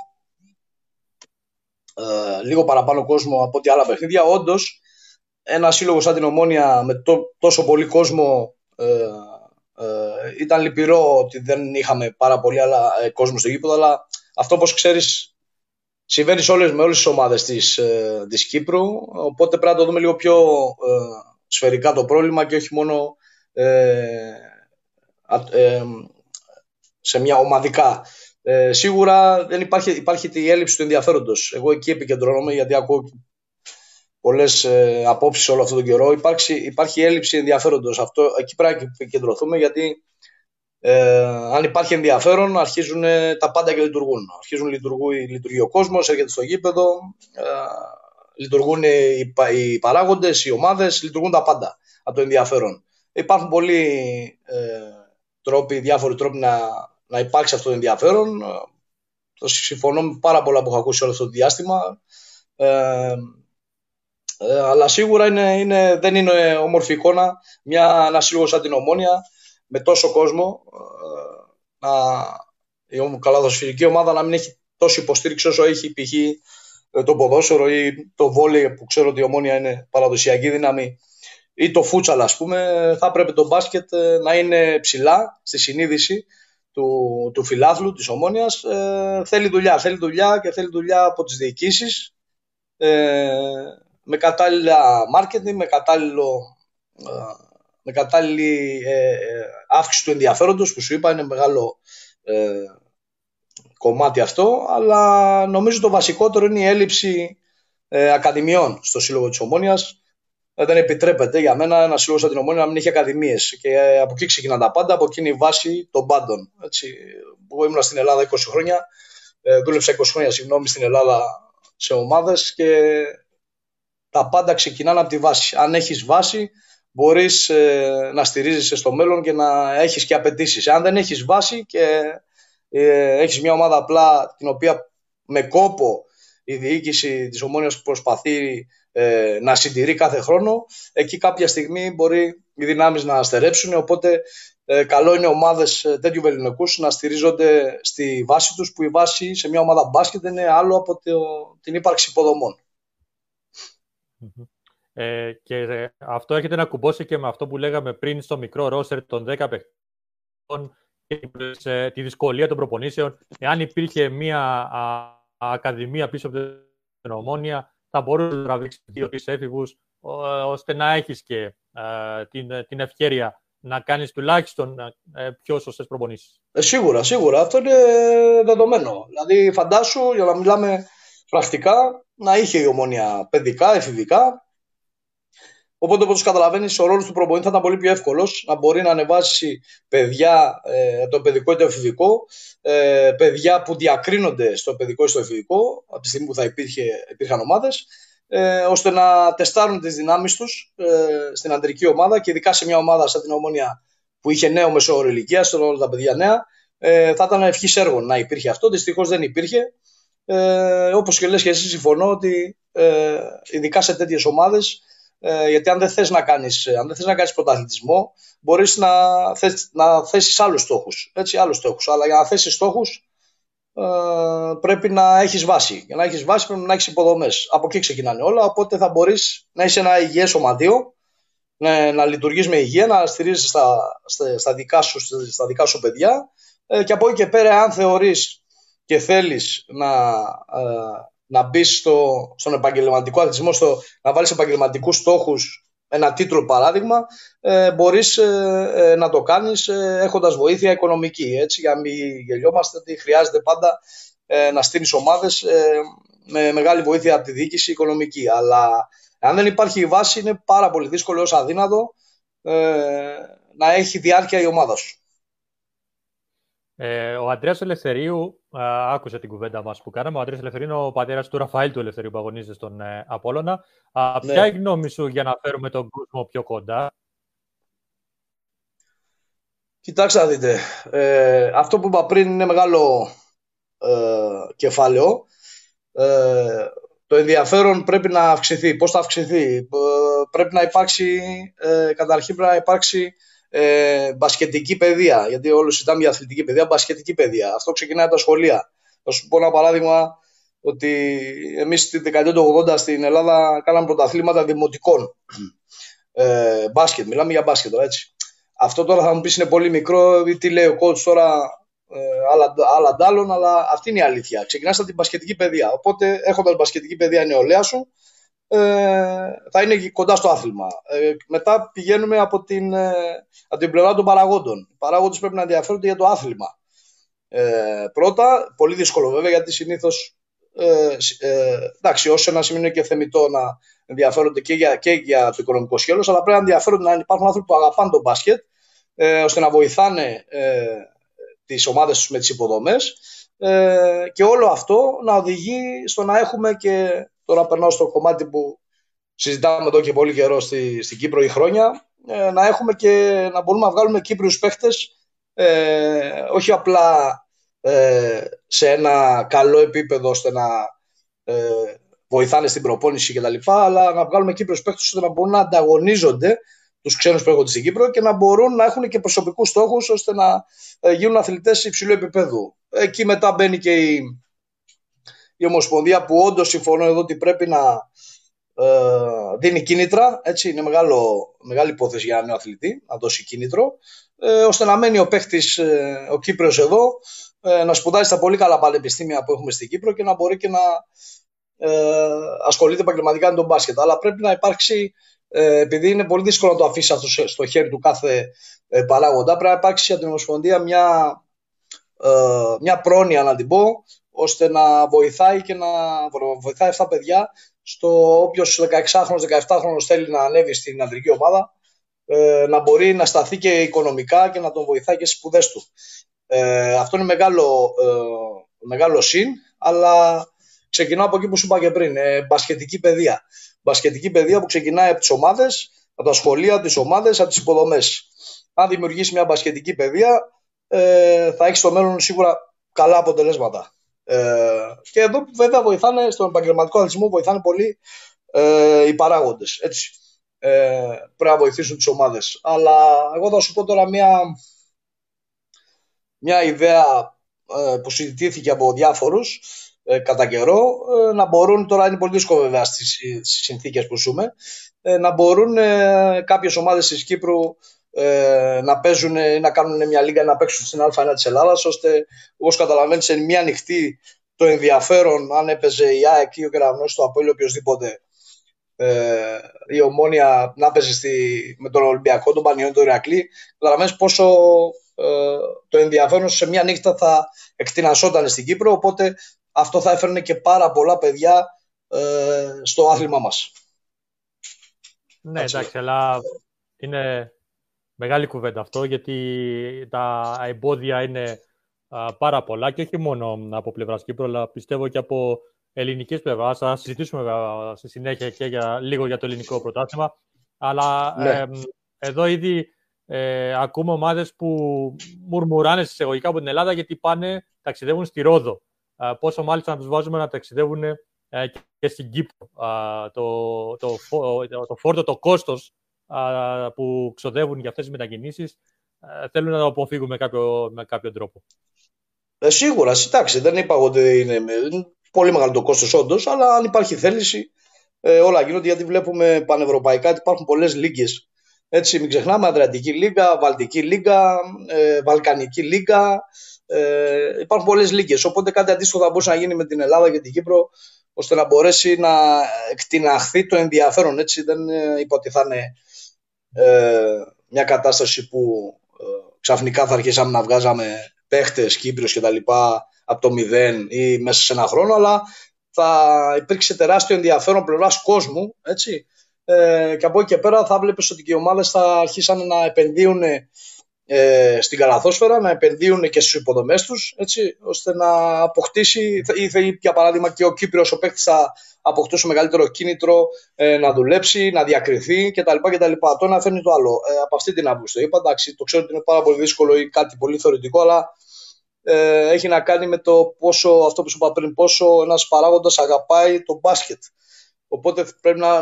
ε, λίγο παραπάνω κόσμο από ό,τι άλλα παιχνίδια. Όντως, ένα σύλλογος σαν την Ομόνια με τό- τόσο πολύ κόσμο ε, ε, ήταν λυπηρό ότι δεν είχαμε πάρα πολύ άλλα, ε, κόσμο στο γήπεδο, αλλά αυτό όπως ξέρεις συμβαίνει σε όλες, με όλες τις ομάδες της, ε, της Κύπρου, οπότε πρέπει να το δούμε λίγο πιο ε, σφαιρικά το πρόβλημα και όχι μόνο ε, α- ε, σε μια ομαδικά. Ε, σίγουρα δεν υπάρχει, υπάρχει η έλλειψη του ενδιαφέροντος. Εγώ εκεί επικεντρώνομαι γιατί ακούω πολλές ε, απόψεις όλο αυτόν τον καιρό. Υπάρχει, υπάρχει έλλειψη ενδιαφέροντος. Αυτό, εκεί πρέπει να επικεντρωθούμε γιατί ε, αν υπάρχει ενδιαφέρον αρχίζουν ε, τα πάντα και λειτουργούν. Αρχίζουν λειτουργούν, λειτουργεί ο κόσμος, έρχεται στο γήπεδο, ε, λειτουργούν οι, πα- οι παράγοντες, οι ομάδες, λειτουργούν τα πάντα από το ενδιαφέρον. Υπάρχουν πολλοί ε, τρόποι, διάφοροι τρόποι να, να υπάρξει αυτό το ενδιαφέρον. Ε, Το συμφωνώ με πάρα πολλά που έχω ακούσει όλο αυτό το διάστημα. Ε, ε, αλλά σίγουρα είναι, είναι, δεν είναι όμορφη εικόνα μια, ένας σύλλογος σαν την Ομόνια με τόσο κόσμο ε, να, η ομ- καλαδοσφαιρική ομάδα να μην έχει τόση υποστήριξη όσο έχει π.χ. ε, το ποδόσφαιρο ή το βόλεϊ που ξέρω ότι η Ομόνια είναι παραδοσιακή δύναμη ή το φούτσαλ ας πούμε θα έπρεπε το μπάσκετ ε, να είναι ψηλά στη συνείδηση του, του φιλάθλου της Ομόνιας. Ε, θέλει δουλειά, θέλει δουλειά και θέλει δουλειά από τις διοικήσεις ε, με κατάλληλα marketing, με κατάλληλο ε, με κατάλληλη ε, ε, αύξηση του ενδιαφέροντος που σου είπα είναι μεγάλο ε, κομμάτι αυτό. Αλλά νομίζω το βασικότερο είναι η έλλειψη ε, ακαδημιών στο Σύλλογο της Ομόνιας Ε, δεν επιτρέπεται για μένα ένα σύλλογο σαν την Ομόνια να μην έχει ακαδημίες και ε, από εκεί ξεκινάνε τα πάντα, από εκεί είναι η βάση των πάντων. Έτσι. Εγώ ήμουν στην Ελλάδα 20 χρόνια, ε, δούλεψα 20 χρόνια συγγνώμη, στην Ελλάδα σε ομάδες και τα πάντα ξεκινάνε από τη βάση. Αν έχεις βάση μπορείς ε, να στηρίζεσαι στο μέλλον και να έχεις και απαιτήσεις. Αν δεν έχεις βάση και ε, έχεις μια ομάδα απλά την οποία με κόπο η διοίκηση της Ομόνιας προσπαθεί ε, να συντηρεί κάθε χρόνο, εκεί κάποια στιγμή μπορεί οι δυνάμεις να στερέψουν, οπότε ε, καλό είναι ομάδες ε, τέτοιου βεληνικούς να στηρίζονται στη βάση τους, που η βάση σε μια ομάδα μπάσκετ είναι άλλο από το, την ύπαρξη υποδομών. Ε, και ε, αυτό έχετε να κουμπώσει και με αυτό που λέγαμε πριν στο μικρό ρόστερ των 10 παιχτών και ε, τη δυσκολία των προπονήσεων. Εάν υπήρχε μια α, ακαδημία πίσω από την ομόνια, θα μπορούσε να τραβήξει δύο-τρει έφηβου, ώστε να έχεις και ε, την, την ευκαιρία να κάνεις τουλάχιστον ε, πιο σωστές προπονήσεις. Ε, σίγουρα, σίγουρα. Αυτό είναι δεδομένο. Δηλαδή, φαντάσου, για να μιλάμε πρακτικά, να είχε η ομόνια παιδικά, εφηβικά, Οπότε, όπως καταλαβαίνεις, ο ρόλος του προπονητή θα ήταν πολύ πιο εύκολος να μπορεί να ανεβάσει παιδιά, ε, το παιδικό ή το εφηβικό, ε, παιδιά που διακρίνονται στο παιδικό ή στο εφηβικό, από τη στιγμή που θα υπήρχε, υπήρχαν ομάδες, ε, ώστε να τεστάρουν τις δυνάμεις τους ε, στην αντρική ομάδα και ειδικά σε μια ομάδα σαν την Ομόνια που είχε νέο μεσόωρο ηλικία, όλα τα παιδιά νέα, ε, θα ήταν ευχής έργο να υπήρχε αυτό. Δυστυχώς δεν υπήρχε. Ε, Όπως και λες και εσύ, συμφωνώ ότι ε, ειδικά σε τέτοιες ομάδες, ε, γιατί αν δεν θες να κάνεις αν δεν θες να κάνεις πρωταθλητισμό, μπορείς να, θες, να θέσεις άλλους στόχους. Έτσι, άλλους στόχους. Αλλά για να θέσεις στόχους, ε, πρέπει να έχεις βάση. Για να έχεις βάση, πρέπει να έχεις υποδομές. Από εκεί ξεκινάνε όλα. Οπότε θα μπορείς να είσαι ένα υγιές ομαδίο, να, να λειτουργείς με υγεία, να στηρίζει στα, στα, στα, δικά σου, στα δικά σου παιδιά. Ε, και από εκεί και πέρα, αν θεωρείς και θέλεις να, ε, να μπει στο, στον επαγγελματικό αθλητισμό, στο, να βάλεις επαγγελματικούς στόχους, ένα τίτλο παράδειγμα, ε, μπορείς ε, ε, να το κάνεις ε, έχοντας βοήθεια οικονομική. Έτσι, για να μην γελιόμαστε ότι χρειάζεται πάντα ε, να στείλεις ομάδες με μεγάλη βοήθεια από τη διοίκηση οικονομική. Αλλά αν δεν υπάρχει η βάση είναι πάρα πολύ δύσκολο ως αδύνατο να έχει διάρκεια η ομάδα σου. Ε, ο Αντρέα Ελευθερίου, α, άκουσε την κουβέντα μας που κάναμε. Ο Αντρέα Ελευθερίου είναι ο πατέρας του Ραφαήλ του Ελευθερίου που αγωνίζεται στον ε, Απόλωνα. Α, ναι. Ποια είναι η γνώμη σου για να φέρουμε τον κόσμο πιο κοντά, Κοιτάξτε να δείτε. Ε, αυτό που είπα πριν είναι μεγάλο ε, κεφάλαιο. Ε, το ενδιαφέρον πρέπει να αυξηθεί. Πώς θα αυξηθεί; Ε, πρέπει να υπάρξει, ε, καταρχήν πρέπει να υπάρξει ε, μπασκετική παιδεία. Γιατί όλο συζητάμε για αθλητική παιδεία, μπασκετική παιδεία. Αυτό ξεκινάει από τα σχολεία. Θα σου πω ένα παράδειγμα ότι εμείς στη δεκαετία του 80 στην Ελλάδα κάναμε πρωταθλήματα δημοτικών. Ε, μπάσκετ, μιλάμε για μπάσκετ έτσι. Αυτό τώρα θα μου πεις είναι πολύ μικρό, ή τι λέει ο coach τώρα, ε, άλλα, άλλα ντάλλον, αλλά αυτή είναι η αλήθεια. Ξεκινάς από την μπασκετική παιδεία. Οπότε, έχοντας μπασκετική παιδεία νεολαία σου, ε, θα είναι κοντά στο άθλημα. Ε, μετά πηγαίνουμε από την, ε, από την πλευρά των παραγόντων. Οι παράγοντε πρέπει να ενδιαφέρονται για το άθλημα. Ε, πρώτα, πολύ δύσκολο βέβαια γιατί συνήθως. Ε, ε, εντάξει, ω ένα σημείο είναι και θεμητό να ενδιαφέρονται και για, και για το οικονομικό σχέδιο, αλλά πρέπει να ενδιαφέρονται να υπάρχουν άνθρωποι που αγαπάνε τον μπάσκετ, ε, ώστε να βοηθάνε ε, τις ομάδες τους με τις υποδομές. Ε, και όλο αυτό να οδηγεί στο να έχουμε και Τώρα περνάω στο κομμάτι που συζητάμε εδώ και πολύ καιρό στη, στην Κύπρο ή χρόνια, ε, να έχουμε και να μπορούμε να βγάλουμε Κύπριους παίχτες ε, όχι απλά ε, σε ένα καλό επίπεδο ώστε να ε, βοηθάνε στην προπόνηση κτλ. Αλλά να βγάλουμε Κύπριους παίχτες ώστε να μπορούν να ανταγωνίζονται τους ξένους που έρχονται στην Κύπρο και να μπορούν να έχουν και προσωπικούς στόχους ώστε να ε, γίνουν αθλητές υψηλού επίπεδου. Εκεί μετά μπαίνει και η, η Ομοσπονδία που όντως συμφωνώ εδώ ότι πρέπει να ε, δίνει κίνητρα. Έτσι, είναι μεγάλο, μεγάλη υπόθεση για ένα νέο αθλητή να δώσει κίνητρο, ε, ώστε να μένει ο παίχτης, ε, ο Κύπριος εδώ, ε, να σπουδάζει στα πολύ καλά πανεπιστήμια που έχουμε στην Κύπρο και να μπορεί και να ε, ασχολείται επαγγελματικά με τον μπάσκετ. Αλλά πρέπει να υπάρξει, ε, επειδή είναι πολύ δύσκολο να το αφήσει αυτό στο χέρι του κάθε ε, παράγοντα, πρέπει να υπάρξει από την Ομοσπονδία μια, ε, μια πρόνοια, να την πω, ώστε να βοηθάει και να βοηθάει αυτά τα παιδιά στο όποιος 16χρονο, 17χρονο θέλει να ανέβει στην αντρική ομάδα ε, να μπορεί να σταθεί και οικονομικά και να τον βοηθάει και στις σπουδές του. Ε, αυτό είναι μεγάλο, ε, μεγάλο συν, αλλά ξεκινάω από εκεί που σου είπα και πριν. Ε, μπασκετική παιδεία. Μπασκετική παιδεία που ξεκινάει από τις ομάδες, από τα σχολεία, τις ομάδες, από τις υποδομές. Αν δημιουργήσεις μια μπασκετική παιδεία, ε, θα έχεις στο μέλλον σίγουρα καλά αποτελέσματα. Ε, και εδώ βέβαια βοηθάνε στον επαγγελματικό αθλητισμό βοηθάνε πολύ ε, οι παράγοντες. Έτσι. Ε, πρέπει να βοηθήσουν τις ομάδες. Αλλά εγώ θα σου πω τώρα μια, μια ιδέα ε, που συζητήθηκε από διάφορους ε, κατά καιρό ε, να μπορούν, τώρα είναι πολύ δύσκολο βέβαια στις, στις συνθήκες που ζούμε, να μπορούν κάποιες ομάδες της Κύπρου να παίζουν ή να κάνουν μια λίγα να παίξουν στην Α1 της Ελλάδας ώστε όπως καταλαβαίνεις σε μια ανοιχτή το ενδιαφέρον αν έπαιζε η ΑΕΚ ή ο Κεραυνός το Απόλλη οποιοδήποτε ε, η Ομόνια να παίζει στη, με τον Ολυμπιακό, τον Πανιόνι, τον Ηρακλή καταλαβαίνεις πόσο ε, το ενδιαφέρον σε μια νύχτα θα εκτινασόταν στην Κύπρο οπότε αυτό θα έφερνε και πάρα πολλά παιδιά ε, στο άθλημα μας. Ναι, εντάξει, αλλά είναι μεγάλη κουβέντα αυτό, γιατί τα εμπόδια είναι πάρα πολλά και όχι μόνο από πλευράς Κύπρου, αλλά πιστεύω και από ελληνικής πλευράς. Θα συζητήσουμε στη συνέχεια και για, λίγο για το ελληνικό πρωτάθλημα. Αλλά Ναι. εδώ ήδη ε, ακούμε ομάδες που μουρμουράνε εισαγωγικά από την Ελλάδα γιατί πάνε, ταξιδεύουν στη Ρόδο. Α, πόσο μάλιστα να τους βάζουμε να ταξιδεύουν ε, και στην Κύπρο. Α, το, το, φο- το, το φόρτο, το κόστος που ξοδεύουν για αυτές τις μετακινήσεις θέλουν να το αποφύγουν με κάποιο, με κάποιο τρόπο. Ε, σίγουρα, εντάξει, δεν είπα εγώ ότι είναι, είναι πολύ μεγάλο το κόστος όντως, αλλά αν υπάρχει θέληση ε, όλα γίνονται γιατί βλέπουμε πανευρωπαϊκά ότι υπάρχουν πολλές λίγκες. Έτσι, μην ξεχνάμε Αδριατική Λίγκα, Βαλτική Λίγκα, ε, Βαλκανική Λίγκα. Ε, υπάρχουν πολλές λίγκες. Οπότε κάτι αντίστοιχο θα μπορούσε να γίνει με την Ελλάδα και την Κύπρο ώστε να μπορέσει να εκτιναχθεί το ενδιαφέρον. Έτσι, δεν ε, είπα ότι θα είναι ε, μια κατάσταση που ε, ξαφνικά θα αρχίσαμε να βγάζαμε παίχτες, Κύπριος και τα λοιπά από το μηδέν ή μέσα σε ένα χρόνο, αλλά θα υπήρξε τεράστιο ενδιαφέρον πλευράς κόσμου, έτσι. Ε, και από εκεί και πέρα θα βλέπεις ότι και οι ομάδες θα αρχίσαν να επενδύουν ε, στην καλαθόσφαιρα, να επενδύουν και στις υποδομές τους, έτσι, ώστε να αποκτήσει, ή θα- για παράδειγμα και ο Κύπριος ο παίκτης θα αποκτούσε μεγαλύτερο κίνητρο ε, να δουλέψει, να διακριθεί κτλ. κτλ. Το ένα φέρνει το άλλο. Ε, από αυτή την άποψη το είπα. Εντάξει, το ξέρω ότι είναι πάρα πολύ δύσκολο ή κάτι πολύ θεωρητικό, αλλά ε, έχει να κάνει με το πόσο, αυτό που σου είπα πριν, πόσο ένας παράγοντας αγαπάει το μπάσκετ. Οπότε πρέπει να,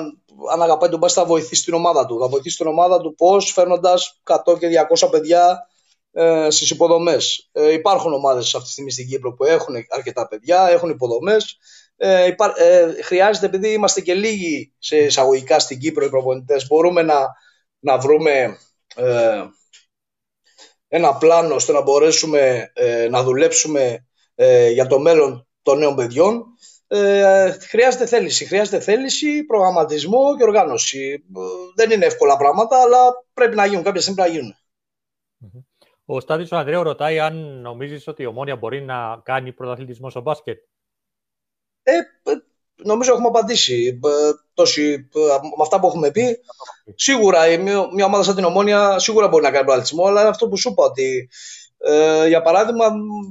αν αγαπάει τον μπάσκετ, θα βοηθήσει την ομάδα του. Θα βοηθήσει την ομάδα του πώς, φέρνοντας 100 και 200 παιδιά ε, στις υποδομές. Ε, υπάρχουν ομάδες αυτή τη στιγμή στην Κύπρο που έχουν αρκετά παιδιά, έχουν υποδομές. Ε, υπά, ε, χρειάζεται, επειδή είμαστε και λίγοι σε εισαγωγικά στην Κύπρο οι προπονητές, μπορούμε να, να βρούμε ε, ένα πλάνο ώστε να μπορέσουμε ε, να δουλέψουμε ε, για το μέλλον των νέων παιδιών. Ε, χρειάζεται θέληση. Χρειάζεται θέληση, προγραμματισμό και οργάνωση. Ε, δεν είναι εύκολα πράγματα, αλλά πρέπει να γίνουν. Κάποια στιγμή πρέπει να γίνουν. Ο Στάδης ο Ανδρέου ρωτάει αν νομίζεις ότι η Ομόνια μπορεί να κάνει πρωταθλητισμό στο μπάσκετ. Ε, ε, νομίζω έχουμε απαντήσει. Ε, τόση, ε, με αυτά που έχουμε πει, σίγουρα η- μια, μια ομάδα σαν την Ομόνια σίγουρα μπορεί να κάνει πρωταθλητισμό, αλλά είναι αυτό που σου είπα ότι ε, για παράδειγμα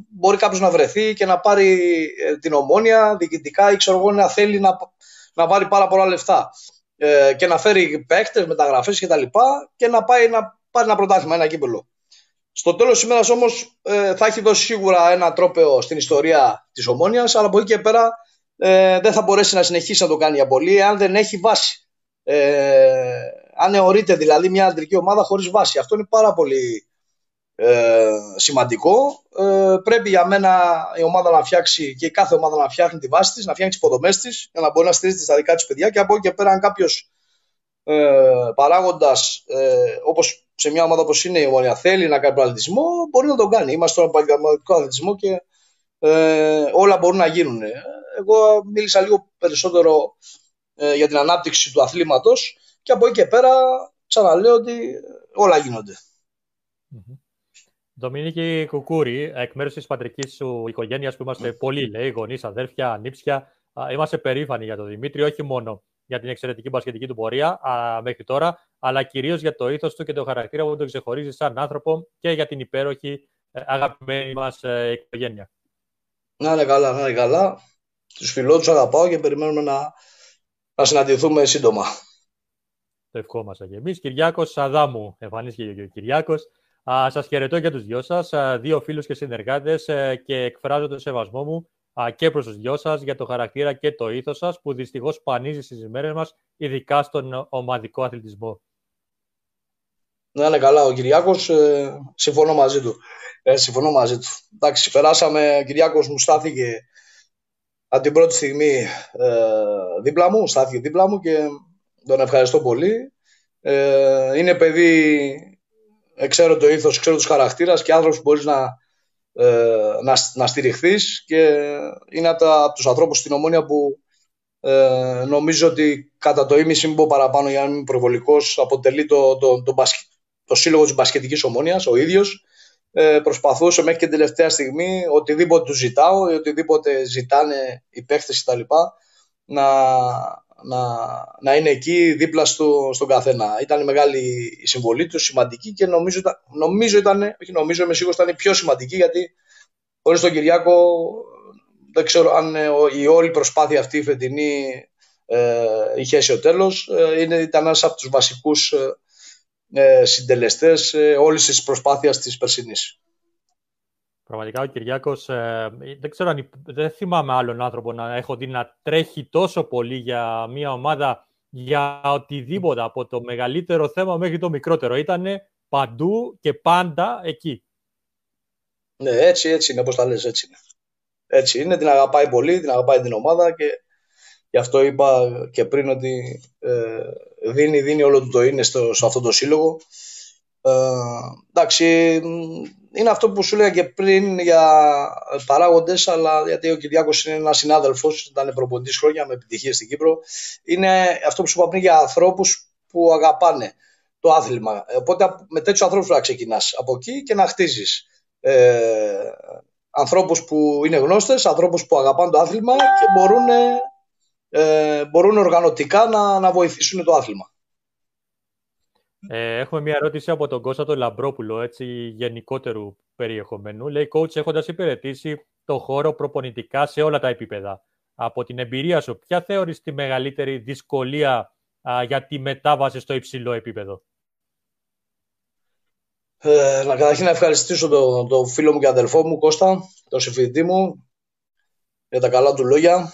μπορεί κάποιος να βρεθεί και να πάρει ε, την Ομόνια διοικητικά ή ξέρω εγώ να θέλει να, να βάλει πάρα πολλά λεφτά ε, και να φέρει παίκτες, μεταγραφές και τα λοιπά και να πάει να πάρει ένα πρωτάθλημα, ένα κύπελο. Στο τέλος τη ημέρας όμως ε, θα έχει δώσει σίγουρα ένα τρόπαιο στην ιστορία της Ομόνιας, αλλά από εκεί και πέρα ε, δεν θα μπορέσει να συνεχίσει να το κάνει για πολύ αν δεν έχει βάση. Ε, αν αιωρείται δηλαδή μια αντρική ομάδα χωρίς βάση. Αυτό είναι πάρα πολύ ε, σημαντικό. Ε, πρέπει για μένα η ομάδα να φτιάξει και η κάθε ομάδα να φτιάχνει τη βάση της, να φτιάχνει τις υποδομές της για να μπορεί να στηρίζεται στα δικά της παιδιά και από εκεί και πέρα, αν κάποιος ε, παράγοντας ε, όπως σε μια ομάδα όπως είναι η Ομόνια θέλει να κάνει προαθλητισμό, μπορεί να τον κάνει. Είμαστε στον επαγγελματικό αθλητισμό και ε, όλα μπορούν να γίνουν. Εγώ μίλησα λίγο περισσότερο ε, για την ανάπτυξη του αθλήματος και από εκεί και πέρα ξαναλέω ότι όλα γίνονται. Δομινίκη Κουκούρη, εκ μέρους της πατρικής σου οικογένειας που είμαστε πολλοί, λέει, γονείς, αδέρφια, ανήψια. α, Είμαστε περήφανοι για τον Δημήτρη, όχι μόνο για την εξαιρετική μπασκετική του πορεία α, μέχρι τώρα, αλλά κυρίως για το ήθος του και το χαρακτήρα που τον ξεχωρίζει σαν άνθρωπο και για την υπέροχη ε, αγαπημένη μας οικογένεια. Να είναι καλά, να είναι καλά. Τους φιλώ, τους αγαπάω και περιμένουμε να, να συναντηθούμε σύντομα. Το ευχόμαστε και εμείς. Κυριάκος Αδάμου, εμφανίστηκε και ο Κυριάκος. Σας χαιρετώ και τους δυο σας, δύο φίλους και συνεργάτες, και εκφράζω το σεβασμό μου α, και προς τους δυο σας για το χαρακτήρα και το ήθος σας που δυστυχώς σπανίζει στις ημέρες μας, ειδικά στον ομαδικό αθλητισμό. Να είναι καλά ο Κυριάκος, ε, συμφωνώ μαζί του. Ε, συμφωνώ μαζί του. Εντάξει, περάσαμε, ο Κυριάκος μου στάθηκε από την πρώτη στιγμή ε, δίπλα μου, στάθηκε δίπλα μου και τον ευχαριστώ πολύ. Ε, είναι παιδί, ε, ξέρω το ήθος, ξέρω τους χαρακτήρας και άνθρωπος που μπορείς να, ε, να, να στηριχθείς και είναι από, τα, από τους ανθρώπους στην Ομόνια που ε, νομίζω ότι κατά το ίμιση, μην πω παραπάνω για να μην είμαι προβολικός, αποτελεί το, το, το, μπασκε, το σύλλογο της μπασκετικής ομόνιας, ο ίδιος. Ε, προσπαθούσε μέχρι και την τελευταία στιγμή, οτιδήποτε του ζητάω ή οτιδήποτε ζητάνε οι παίχτες κτλ. Να, να, να είναι εκεί δίπλα στο, στον καθένα. Ήταν μεγάλη η συμβολή τους, σημαντική και νομίζω, ήταν- νομίζω ήταν, όχι νομίζω, είμαι σίγουρος ήταν η πιο σημαντική γιατί χωρίς τον Κυριάκο δεν ξέρω αν ε, ο- η όλη προσπάθεια αυτή η φετινή ε, είχε αίσιο τέλος. Ε, είναι, ήταν ένας από τους βασικούς ε, ε, συντελεστές ε, όλης της προσπάθειας της περσινής. Πραγματικά ο Κυριάκος, ε, δεν ξέρω αν υπ- δεν θυμάμαι άλλον άνθρωπο να έχω δει να τρέχει τόσο πολύ για μια ομάδα για οτιδήποτε από το μεγαλύτερο θέμα μέχρι το μικρότερο. Ήταν παντού και πάντα εκεί. Ναι, έτσι, έτσι είναι, όπως τα λες, έτσι είναι. Έτσι είναι, την αγαπάει πολύ, την αγαπάει την ομάδα και γι' αυτό είπα και πριν ότι ε, δίνει, δίνει όλο του το είναι στο, σε αυτό το σύλλογο. Ε, εντάξει, μ, είναι αυτό που σου λέγα και πριν για παράγοντες, αλλά γιατί ο Κυριάκος είναι ένας συνάδελφος, ήταν προπονητής χρόνια με επιτυχία στην Κύπρο. Είναι αυτό που σου είπα πριν για ανθρώπους που αγαπάνε το άθλημα. Οπότε με τέτοιους ανθρώπους πρέπει να ξεκινάς από εκεί και να χτίζεις ε, ανθρώπους που είναι γνώστες, ανθρώπους που αγαπάνε το άθλημα και μπορούν, ε, μπορούν οργανωτικά να, να βοηθήσουν το άθλημα. Ε, έχουμε μια ερώτηση από τον Κώστα τον Λαμπρόπουλο, έτσι γενικότερου περιεχομένου. Λέει, coach, έχοντας υπηρετήσει το χώρο προπονητικά σε όλα τα επίπεδα. Από την εμπειρία σου, ποια θεωρείς τη μεγαλύτερη δυσκολία α, για τη μετάβαση στο υψηλό επίπεδο; Ε, να καταρχήν να ευχαριστήσω τον το φίλο μου και αδελφό μου Κώστα, τον συμφιλητή μου, για τα καλά του λόγια.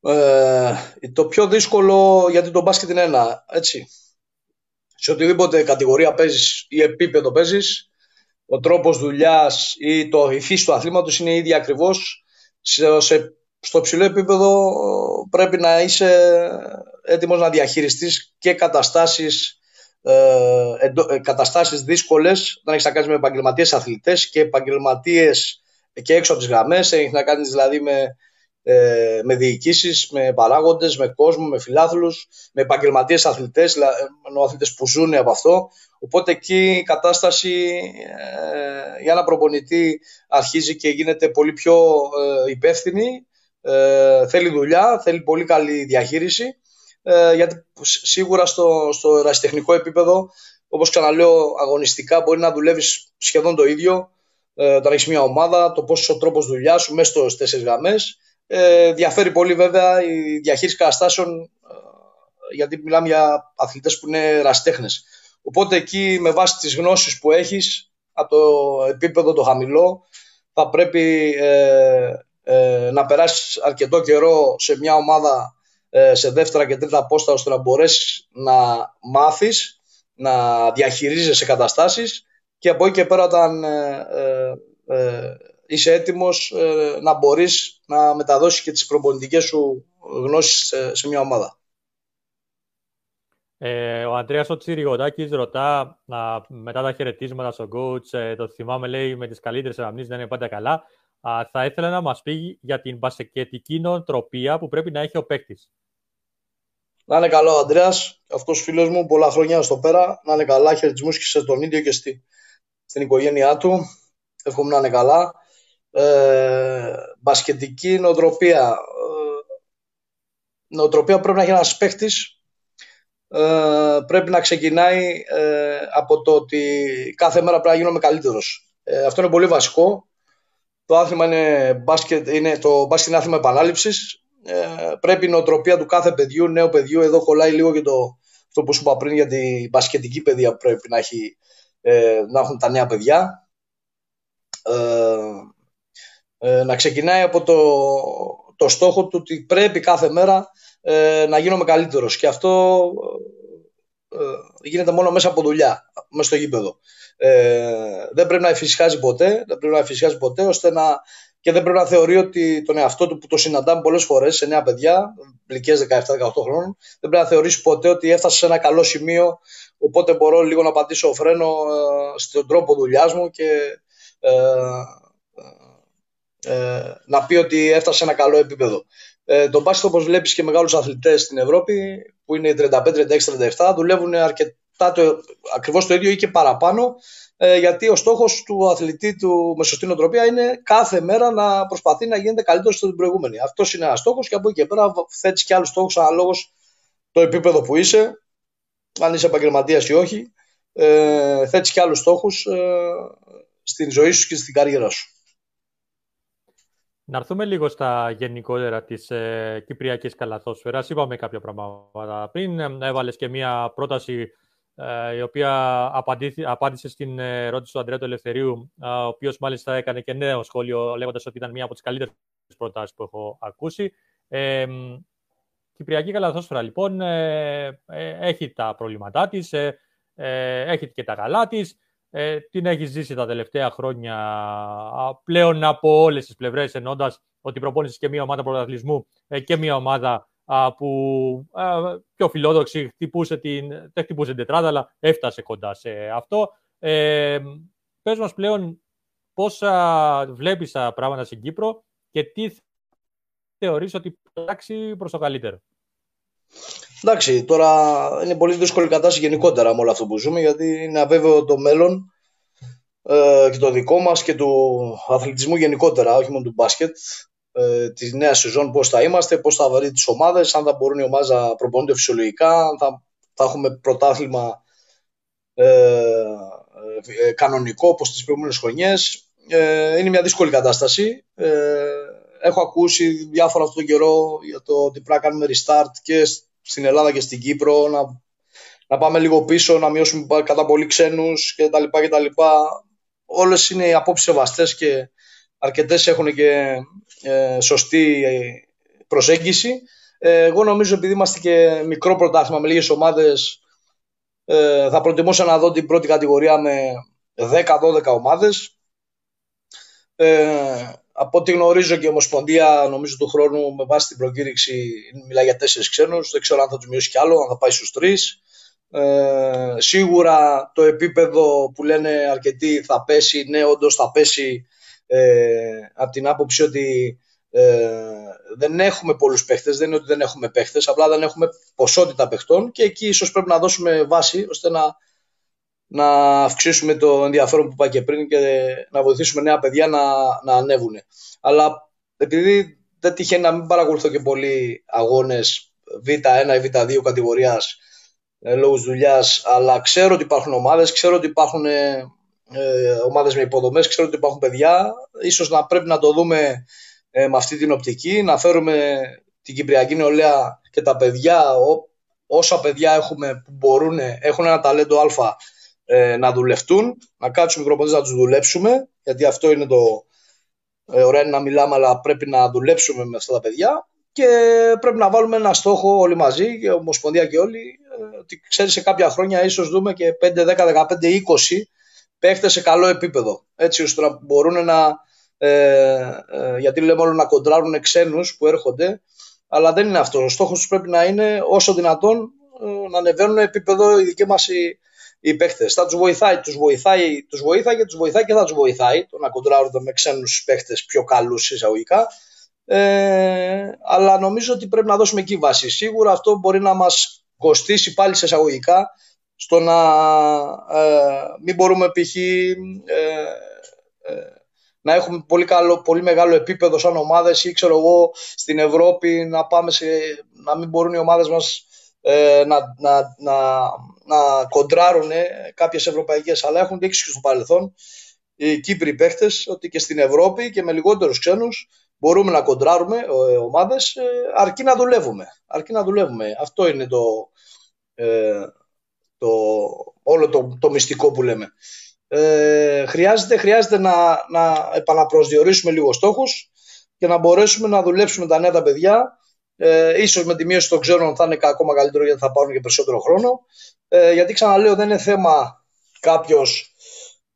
Ε, το πιο δύσκολο, γιατί το μπάσκετ είναι ένα, έτσι. Σε οτιδήποτε κατηγορία παίζεις ή επίπεδο παίζεις, ο τρόπος δουλειάς ή το, η φύση του αθλήματος είναι ίδια ακριβώς. Σε, σε, στο ψηλό επίπεδο ε, πρέπει να είσαι έτοιμος να διαχειριστείς και καταστάσεις ε, εντο, ε, καταστάσεις δύσκολες όταν έχεις να κάνεις με επαγγελματίες αθλητές και επαγγελματίες και έξω από τις γραμμές έχεις να κάνεις δηλαδή με, ε, με διοικήσεις, με παράγοντες, με κόσμο, με φιλάθλους με επαγγελματίες αθλητές ενώ αθλητές που ζουν από αυτό οπότε εκεί η κατάσταση ε, για ένα προπονητή αρχίζει και γίνεται πολύ πιο ε, υπεύθυνη ε, θέλει δουλειά, θέλει πολύ καλή διαχείριση ε, γιατί σίγουρα στο, στο ερασιτεχνικό επίπεδο, όπως ξαναλέω, αγωνιστικά μπορεί να δουλεύεις σχεδόν το ίδιο. Ε, όταν έχεις μια ομάδα, το πώς ο τρόπος δουλειάς σου μέσα στις τέσσερις γραμμές. Ε, διαφέρει πολύ βέβαια η διαχείριση καταστάσεων, ε, γιατί μιλάμε για αθλητές που είναι ερασιτέχνες. Οπότε εκεί με βάση τις γνώσεις που έχεις από το επίπεδο το χαμηλό θα πρέπει ε, ε, να περάσεις αρκετό καιρό σε μια ομάδα σε δεύτερα και τρίτα πόστα ώστε να μπορέσεις να μάθεις, να διαχειρίζεσαι καταστάσεις και από εκεί και πέρα όταν ε, ε, είσαι έτοιμος ε, να μπορείς να μεταδώσεις και τις προπονητικές σου γνώσεις σε, σε μια ομάδα; Ε, ο Αντρέας ο Τσιριγοντάκης ρωτά α, μετά τα χαιρετίσματα στον coach, ε, το θυμάμαι λέει με τις καλύτερες αναμνήσεις δεν είναι πάντα καλά, α, θα ήθελα να μας πει για την μπασκετική νοοτροπία που πρέπει να έχει ο παίκτης. Να είναι καλό ο Αντρέας, αυτός φίλος μου, πολλά χρόνια στο πέρα, να είναι καλά, χαιρετισμούς και σε τον ίδιο και στη, στην οικογένειά του, εύχομαι να είναι καλά. Ε, μπασκετική νοοτροπία. Ε, νοοτροπία πρέπει να έχει ένας παίχτης, ε, πρέπει να ξεκινάει ε, από το ότι κάθε μέρα πρέπει να γίνομαι καλύτερος. Ε, αυτό είναι πολύ βασικό. Το άθλημα είναι μπάσκετ, είναι, το μπάσκετ είναι άθλημα επανάληψης. Ε, πρέπει η νοοτροπία του κάθε παιδιού, νέου παιδιού, εδώ κολλάει λίγο και το, αυτό που σου είπα πριν για την μπασκετική παιδεία που πρέπει να, έχει, ε, να έχουν τα νέα παιδιά. Ε, ε, να ξεκινάει από το, το στόχο του ότι πρέπει κάθε μέρα ε, να γίνομαι καλύτερος και αυτό ε, γίνεται μόνο μέσα από δουλειά, μέσα στο γήπεδο. Ε, δεν πρέπει να εφησυχάζει ποτέ, δεν πρέπει να εφησυχάζει ποτέ ώστε να, και δεν πρέπει να θεωρεί ότι τον εαυτό του που το συναντάμε πολλές φορές σε νέα παιδιά, ηλικίες 17-18 χρόνων, δεν πρέπει να θεωρήσει ποτέ ότι έφτασε σε ένα καλό σημείο οπότε μπορώ λίγο να πατήσω φρένο ε, στον τρόπο δουλειάς μου και ε, ε, να πει ότι έφτασε σε ένα καλό επίπεδο. Ε, τον μπάσκετ όπως βλέπεις και μεγάλους αθλητές στην Ευρώπη που είναι 35, 36, 37 δουλεύουν αρκε... το, ακριβώς το ίδιο ή και παραπάνω ε, γιατί ο στόχος του αθλητή του με σωστή νοοτροπία είναι κάθε μέρα να προσπαθεί να γίνεται καλύτερος στην προηγούμενη. Αυτός είναι ένας στόχος και από εκεί και πέρα θέτεις και άλλους στόχους αναλόγως το επίπεδο που είσαι, αν είσαι επαγγελματίας ή όχι, ε, θέτεις και άλλους στόχους ε, στην ζωή σου και στην καριέρα σου. Να έρθουμε λίγο στα γενικότερα της ε, Κυπριακής Καλαθόσφαιρας. Είπαμε κάποια πράγματα πριν. Έβαλες και μία πρόταση ε, η οποία απάντησε στην ερώτηση του Αντρέα του Ελευθερίου, ε, ο οποίος μάλιστα έκανε και νέο σχόλιο λέγοντας ότι ήταν μία από τις καλύτερες προτάσεις που έχω ακούσει. Ε, Κυπριακή Καλαθόσφαιρα λοιπόν ε, ε, έχει τα προβλήματά της, ε, έχει και τα καλά της ε, την έχει ζήσει τα τελευταία χρόνια πλέον από όλες τις πλευρές ενώντας ότι προπόνησες και μια ομάδα πρωταθλητισμού ε, και μια ομάδα που πιο φιλόδοξη χτυπούσε την, δεν χτυπούσε την τετράδα αλλά έφτασε κοντά σε αυτό. Ε, πες μας πλέον πώς βλέπεις τα πράγματα στην Κύπρο και τι θεωρείς ότι πράξει προς το καλύτερο; Εντάξει, τώρα είναι πολύ δύσκολη κατάσταση γενικότερα με όλο αυτό που ζούμε γιατί είναι αβέβαιο το μέλλον ε, και το δικό μας και του αθλητισμού γενικότερα, όχι μόνο του μπάσκετ ε, της νέας σεζόν πώς θα είμαστε, πώς θα βρει τις ομάδες, αν θα μπορούν οι ομάδες να προπονούνται φυσιολογικά, αν θα, θα έχουμε πρωτάθλημα ε, ε, κανονικό όπως τις προηγούμενες χρονιές. Ε, είναι μια δύσκολη κατάσταση. Ε, έχω ακούσει διάφορα αυτόν τον καιρό για το ότι πρέπει να κάνουμε restart και στην Ελλάδα και στην Κύπρο, να, να πάμε λίγο πίσω, να μειώσουμε κατά πολύ ξένους κτλ. κτλ. Όλες είναι οι απόψεις σεβαστές και αρκετές έχουν και ε, σωστή προσέγγιση. Ε, εγώ νομίζω επειδή είμαστε και μικρό πρωτάθλημα με λίγες ομάδες ε, θα προτιμούσα να δω την πρώτη κατηγορία με 10-12 ομάδες. Ε, από ό,τι γνωρίζω και η Ομοσπονδία, νομίζω του χρόνου με βάση την προκήρυξη μιλάει για τέσσερις ξένους. Δεν ξέρω αν θα τους μειώσει κι άλλο, αν θα πάει στους τρεις. Ε, σίγουρα το επίπεδο που λένε αρκετοί θα πέσει, ναι, όντως θα πέσει ε, από την άποψη ότι ε, δεν έχουμε πολλούς παίχτες, δεν είναι ότι δεν έχουμε παίχτες, απλά δεν έχουμε ποσότητα παιχτών και εκεί ίσως πρέπει να δώσουμε βάση ώστε να να αυξήσουμε το ενδιαφέρον που είπα και πριν και να βοηθήσουμε νέα παιδιά να, να ανέβουν. Αλλά επειδή δεν τυχαίνει να μην παρακολουθώ και πολλοί αγώνες Β1 ή Β2 κατηγορίας ε, λόγω δουλειάς, αλλά ξέρω ότι υπάρχουν ομάδες, ξέρω ότι υπάρχουν ε, ε, ομάδες με υποδομές, ξέρω ότι υπάρχουν παιδιά. Ίσως να πρέπει να το δούμε ε, με αυτή την οπτική, να φέρουμε την Κυπριακή νεολαία και τα παιδιά, ό, όσα παιδιά έχουμε που μπορούν, έχουν ένα ταλέντο α ε, να δουλευτούν, να κάτσουμε μικροποντές να τους δουλέψουμε, γιατί αυτό είναι το ε, ωραία είναι να μιλάμε, αλλά πρέπει να δουλέψουμε με αυτά τα παιδιά και πρέπει να βάλουμε ένα στόχο όλοι μαζί, και Ομοσπονδία και όλοι, ε, ότι ξέρεις σε κάποια χρόνια ίσως δούμε και 5, 10, 15, 20 παίχτες σε καλό επίπεδο, έτσι ώστε να μπορούν να, ε, ε, γιατί λέμε όλο να κοντράρουν ξένους που έρχονται, αλλά δεν είναι αυτό. Ο στόχος πρέπει να είναι όσο δυνατόν ε, να ανεβαίνουν επίπεδο οι δικοί μας οι, οι παίχτες. Θα τους βοηθάει, τους βοηθάει, τους βοηθάει και τους βοηθάει και θα τους βοηθάει το να κοντράρουν με ξένους παίχτες πιο καλούς εισαγωγικά. Ε, αλλά νομίζω ότι πρέπει να δώσουμε εκεί βάση. Σίγουρα αυτό μπορεί να μας κοστίσει πάλι σε εισαγωγικά στο να ε, μην μπορούμε π.χ. Ε, ε, να έχουμε πολύ, καλό, πολύ μεγάλο επίπεδο σαν ομάδες ή ξέρω εγώ στην Ευρώπη να, πάμε σε, να μην μπορούν οι ομάδες μας ε, να, να, να, να κοντράρουν κάποιες ευρωπαϊκές αλλά έχουν δείξει και στο παρελθόν οι Κύπροι παίχτες ότι και στην Ευρώπη και με λιγότερους ξένους μπορούμε να κοντράρουμε ε, ομάδες ε, αρκεί να δουλεύουμε. Αρκεί να δουλεύουμε. Αυτό είναι το, ε, το, όλο το, το μυστικό που λέμε. Ε, χρειάζεται χρειάζεται να, να επαναπροσδιορίσουμε λίγο στόχους και να μπορέσουμε να δουλέψουμε τα νέα τα παιδιά ε, ίσως με τη μείωση των ξένων θα είναι ακόμα καλύτερο γιατί θα πάρουν και περισσότερο χρόνο. Ε, γιατί ξαναλέω δεν είναι θέμα κάποιος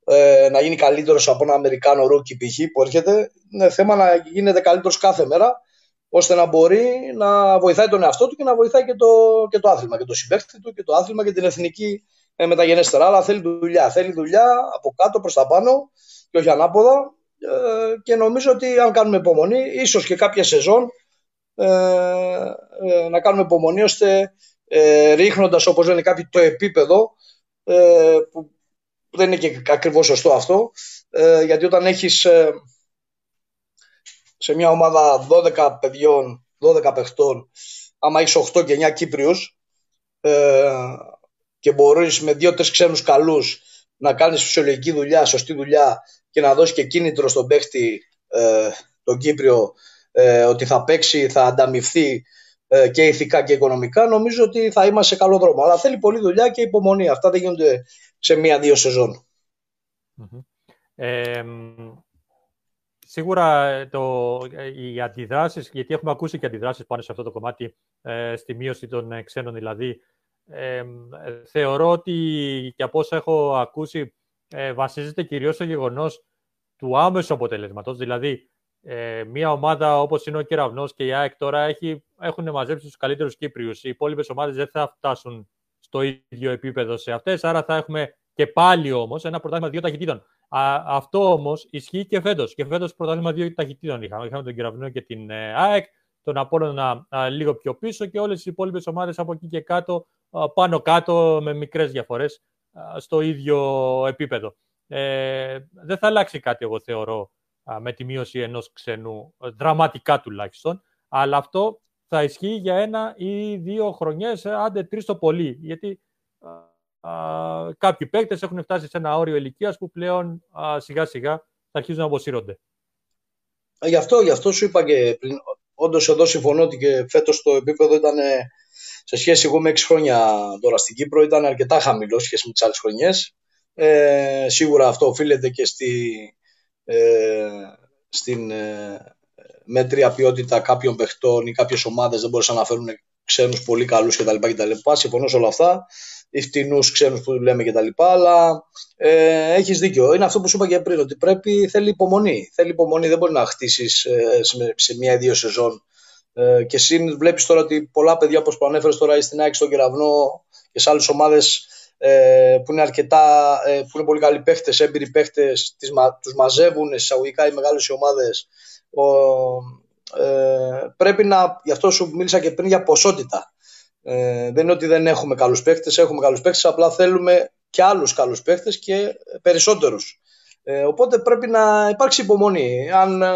ε, να γίνει καλύτερος από ένα Αμερικάνο rookie π.χ. που έρχεται. Είναι θέμα να γίνεται καλύτερος κάθε μέρα ώστε να μπορεί να βοηθάει τον εαυτό του και να βοηθάει και το, και το άθλημα και το συμπέκτη του και το άθλημα και την εθνική ε, μεταγενέστερα. Αλλά θέλει δουλειά. Θέλει δουλειά από κάτω προς τα πάνω και όχι ανάποδα. Ε, και νομίζω ότι αν κάνουμε υπομονή, ίσως και κάποια σεζόν ε, ε, να κάνουμε υπομονή ώστε ε, ρίχνοντας όπως λένε κάποιοι το επίπεδο ε, που δεν είναι και ακριβώς σωστό αυτό, ε, γιατί όταν έχεις ε, σε μια ομάδα 12 παιδιών, 12 παιχτών, άμα έχεις 8 και 9 Κύπριους ε, και μπορείς με 2-3 ξένους καλούς να κάνεις φυσιολογική δουλειά, σωστή δουλειά και να δώσεις και κίνητρο στον παίχτη ε, τον Κύπριο ε, ότι θα παίξει, θα ανταμυφθεί ε, και ηθικά και οικονομικά, νομίζω ότι θα είμαστε σε καλό δρόμο. Αλλά θέλει πολλή δουλειά και υπομονή. Αυτά δεν γίνονται σε μία-δύο σεζόν. Ε, σίγουρα το, οι αντιδράσεις, γιατί έχουμε ακούσει και αντιδράσεις πάνω σε αυτό το κομμάτι, ε, στη μείωση των ε, ξένων δηλαδή, ε, θεωρώ ότι και από όσα έχω ακούσει ε, βασίζεται κυρίως στο γεγονός του άμεσου αποτελέσματος, δηλαδή ε, μια ομάδα όπως είναι ο Κεραυνός και η ΑΕΚ τώρα έχει, έχουν μαζέψει τους καλύτερους Κύπριους. Οι υπόλοιπες ομάδες δεν θα φτάσουν στο ίδιο επίπεδο σε αυτές, άρα θα έχουμε και πάλι όμως ένα πρωτάθλημα δύο ταχυτήτων. Α, αυτό όμως ισχύει και φέτος. Και φέτος πρωτάθλημα δύο ταχυτήτων είχαμε. Είχαμε τον Κεραυνό και την ε, ΑΕΚ, τον Απόλλωνα λίγο πιο πίσω και όλες οι υπόλοιπες ομάδες από εκεί και κάτω, πάνω κάτω με μικρές διαφορές στο ίδιο επίπεδο. Ε, δεν θα αλλάξει κάτι, εγώ θεωρώ, με τη μείωση ενός ξενού, ε, δραματικά τουλάχιστον, αλλά αυτό θα ισχύει για ένα ή δύο χρονιές, ε, άντε τρεις το πολύ, γιατί α, κάποιοι παίκτες έχουν φτάσει σε ένα όριο ηλικίας που πλέον σιγά σιγά θα αρχίζουν να αποσύρονται. Ε, γι' αυτό, γι' αυτό σου είπα και πριν. Όντως εδώ συμφωνώ ότι και φέτος το επίπεδο ήταν σε σχέση εγώ με 6 χρόνια τώρα στην Κύπρο ήταν αρκετά χαμηλό σχέση με τις άλλες χρονιές. Ε, σίγουρα αυτό οφείλεται και στη, ε, στην ε, μέτρια ποιότητα κάποιων παιχτών ή κάποιες ομάδες δεν μπορούσαν να φέρουν ξένους πολύ καλούς κτλ. κτλ. Συμφωνώ σε όλα αυτά. Οι φτηνούς ξένους που λέμε κτλ. Αλλά ε, έχεις δίκιο. Είναι αυτό που σου είπα και πριν, ότι πρέπει, θέλει υπομονή. Θέλει υπομονή, δεν μπορεί να χτίσεις ε, σε, σε μία ή δύο σεζόν. Ε, και εσύ βλέπεις τώρα ότι πολλά παιδιά, όπως προανέφερες τώρα, στην ΑΕΚ, στον Κεραυνό και σε άλλες ομάδες ε, που είναι αρκετά, ε, που είναι πολύ καλοί παίχτες, έμπειροι παίχτες, τις, τους μαζεύουν εισαγωγικά οι μεγάλες ομάδες. ε, πρέπει να, γι' αυτό σου μίλησα και πριν για ποσότητα. Ε, δεν είναι ότι δεν έχουμε καλούς παίχτες, έχουμε καλούς παίχτες, απλά θέλουμε και άλλους καλούς παίχτες και περισσότερους. Ε, οπότε πρέπει να υπάρξει υπομονή. Αν ε,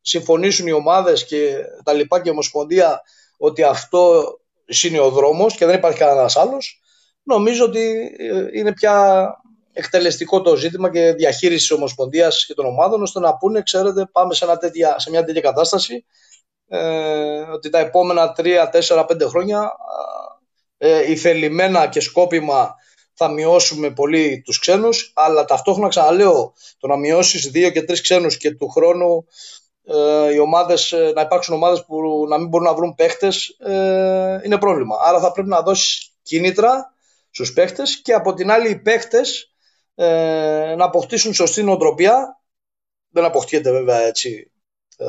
συμφωνήσουν οι ομάδες και τα λοιπά και η Ομοσπονδία ότι αυτό είναι ο δρόμος και δεν υπάρχει κανένας άλλος, νομίζω ότι ε, είναι πια εκτελεστικό το ζήτημα και διαχείριση της Ομοσπονδίας και των ομάδων, ώστε να πούνε, ξέρετε, πάμε σε, ένα τέτοια, σε μια τέτοια κατάσταση, ε, ότι τα επόμενα 3, 4, 5 χρόνια ε, ηθελημένα και σκόπιμα θα μειώσουμε πολύ τους ξένους, αλλά ταυτόχρονα ξαναλέω, το να μειώσεις δύο και τρεις ξένους και του χρόνου ε, οι ομάδες, ε, να υπάρξουν ομάδες που να μην μπορούν να βρουν παίχτες ε, είναι πρόβλημα. Άρα θα πρέπει να δώσεις κίνητρα στους παίχτες και από την άλλη οι παίχτες ε, να αποκτήσουν σωστή νοοτροπία. Δεν αποκτιέται βέβαια έτσι ε,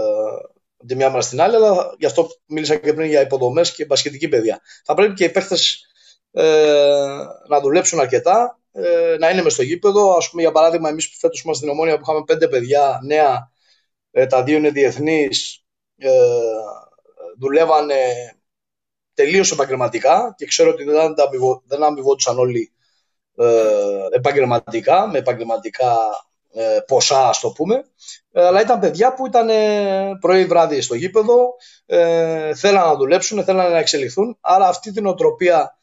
από τη μια μέρα στην άλλη, αλλά γι' αυτό μίλησα και πριν για υποδομές και μπασχετική παιδεία. Θα πρέπει και οι παίχτες ε, να δουλέψουν αρκετά, ε, να είναι μες στο γήπεδο. Ας πούμε, για παράδειγμα, εμείς που φέτος είμαστε στην Ομόνια που είχαμε πέντε παιδιά νέα, ε, τα δύο είναι διεθνείς, ε, δουλεύανε τελείως επαγγελματικά και ξέρω ότι δεν, δεν αμοιβόντουσαν όλοι ε, επαγγελματικά, με επαγγελματικά ε, ποσά, ας το πούμε. Ε, αλλά ήταν παιδιά που ήταν ε, πρωί-βράδυ στο γήπεδο, ε, θέλαν να δουλέψουν, θέλαν να εξελιχθούν. Άρα αυτή την οτροπία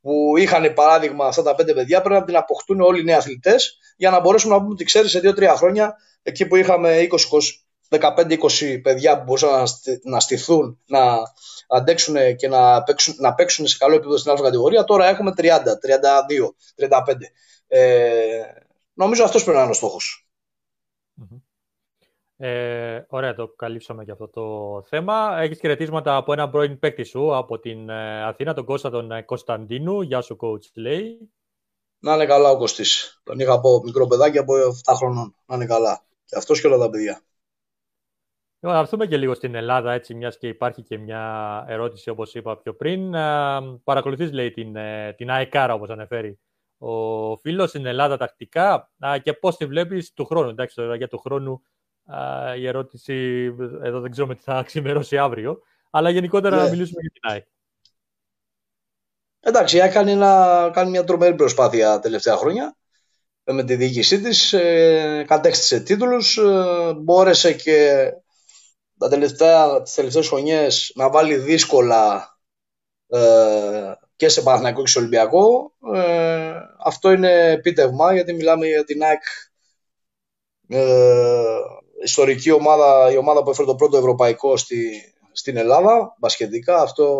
που είχαν παράδειγμα αυτά τα πέντε παιδιά πρέπει να την αποκτούν όλοι οι νέοι αθλητές για να μπορέσουμε να πούμε ότι ξέρεις σε δύο-τρία χρόνια εκεί που είχαμε 15-20 παιδιά που μπορούσαν να στηθούν, να αντέξουν και να παίξουν, να παίξουν σε καλό επίπεδο στην άλλη κατηγορία. Τώρα έχουμε 30, 32, 35. Ε, νομίζω αυτός πρέπει να είναι ο στοχος Ε, ωραία, το καλύψαμε για αυτό το θέμα. Έχεις χαιρετίσματα από έναν πρώην παίκτη σου από την ε, Αθήνα, τον Κώστα τον ε, Κωνσταντίνου. Γεια σου, coach, λέει. Να είναι καλά ο Κωστής. Τον είχα από μικρό παιδάκι από 7 χρονών. Να είναι καλά. Και αυτός και όλα τα παιδιά. Λοιπόν, να έρθουμε και λίγο στην Ελλάδα, έτσι, μιας και υπάρχει και μια ερώτηση, όπως είπα πιο πριν. Παρακολουθείς, λέει, την, ε, την ΑΕΚΑΡΑ, όπως αναφέρει ο φίλος στην Ελλάδα τακτικά; Και πώς τη βλέπεις του χρόνου; Εντάξει, τώρα για του χρόνου η ερώτηση, εδώ δεν ξέρουμε τι θα ξημερώσει αύριο, αλλά γενικότερα να ναι. μιλήσουμε για την ΑΕΚ. Εντάξει, έκανε ένα, κάνει μια τρομερή προσπάθεια τελευταία χρόνια ε, με τη διοίκησή της, ε, κατέκτησε τίτλους, ε, μπόρεσε και τα τελευταία, τις τελευταίες χρονιές να βάλει δύσκολα ε, και σε Παναθηναϊκό και σε Ολυμπιακό. Ε, αυτό είναι επίτευγμα γιατί μιλάμε για την ΑΕΚ ε, ιστορική ομάδα, η ομάδα που έφερε το πρώτο ευρωπαϊκό στη, στην Ελλάδα, μπασχετικά, αυτό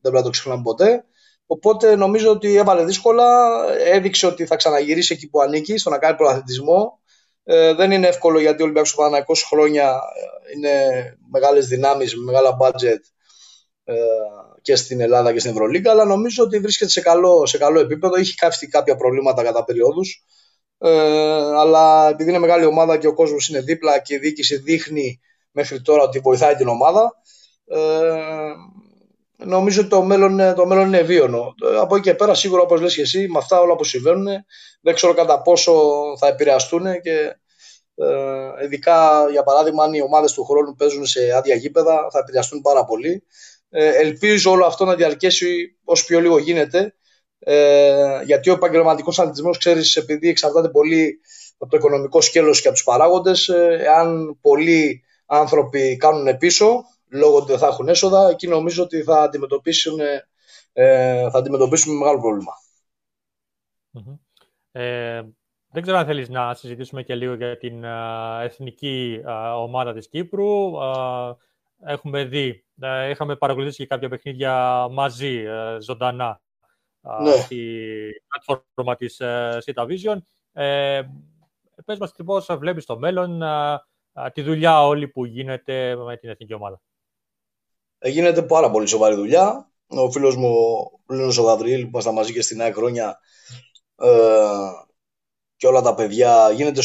δεν πρέπει να το ξεχνάμε ποτέ. Οπότε νομίζω ότι έβαλε δύσκολα, έδειξε ότι θα ξαναγυρίσει εκεί που ανήκει, στο να κάνει προαθλητισμό. Ε, δεν είναι εύκολο γιατί ο Ολυμπιακός ο χρόνια είναι μεγάλες δυνάμεις, με μεγάλα budget ε, και στην Ελλάδα και στην Ευρωλίγκα, αλλά νομίζω ότι βρίσκεται σε καλό, σε καλό επίπεδο. Έχει κάψει κάποια προβλήματα κατά περιόδους. Ε, αλλά επειδή είναι μεγάλη ομάδα και ο κόσμος είναι δίπλα και η διοίκηση δείχνει μέχρι τώρα ότι βοηθάει την ομάδα, ε, νομίζω ότι το μέλλον, το μέλλον είναι βίωνο. Από εκεί και πέρα, σίγουρα όπως λες και εσύ, με αυτά όλα που συμβαίνουν, δεν ξέρω κατά πόσο θα επηρεαστούν και ε, ειδικά για παράδειγμα αν οι ομάδες του χρόνου παίζουν σε άδεια γήπεδα θα επηρεαστούν πάρα πολύ. Ε, ελπίζω όλο αυτό να διαρκέσει όσο πιο λίγο γίνεται. Ε, γιατί ο επαγγελματικός αθλητισμός, ξέρεις, επειδή εξαρτάται πολύ από το οικονομικό σκέλος και από τους παράγοντες, ε, εάν πολλοί άνθρωποι κάνουν πίσω λόγω ότι δεν θα έχουν έσοδα, εκεί νομίζω ότι θα αντιμετωπίσουν, ε, θα αντιμετωπίσουν μεγάλο Ε, δεν ξέρω αν θέλεις να συζητήσουμε και λίγο για την εθνική ομάδα της Κύπρου. Έχουμε δει ε, είχαμε παρακολουθήσει και κάποια παιχνίδια μαζί, ε, ζωντανά, ναι. στη πλατφόρμα της ε, Sita Vision. Ε, πες μας πώς βλέπεις το μέλλον, τη δουλειά όλη που γίνεται με την εθνική ομάδα. Γίνεται πάρα πολύ σοβαρή δουλειά. Ο φίλος μου, ο Λίνος ο Γαβριήλ, που ήμασταν μαζί και στη νέα χρόνια και όλα τα παιδιά, γίνεται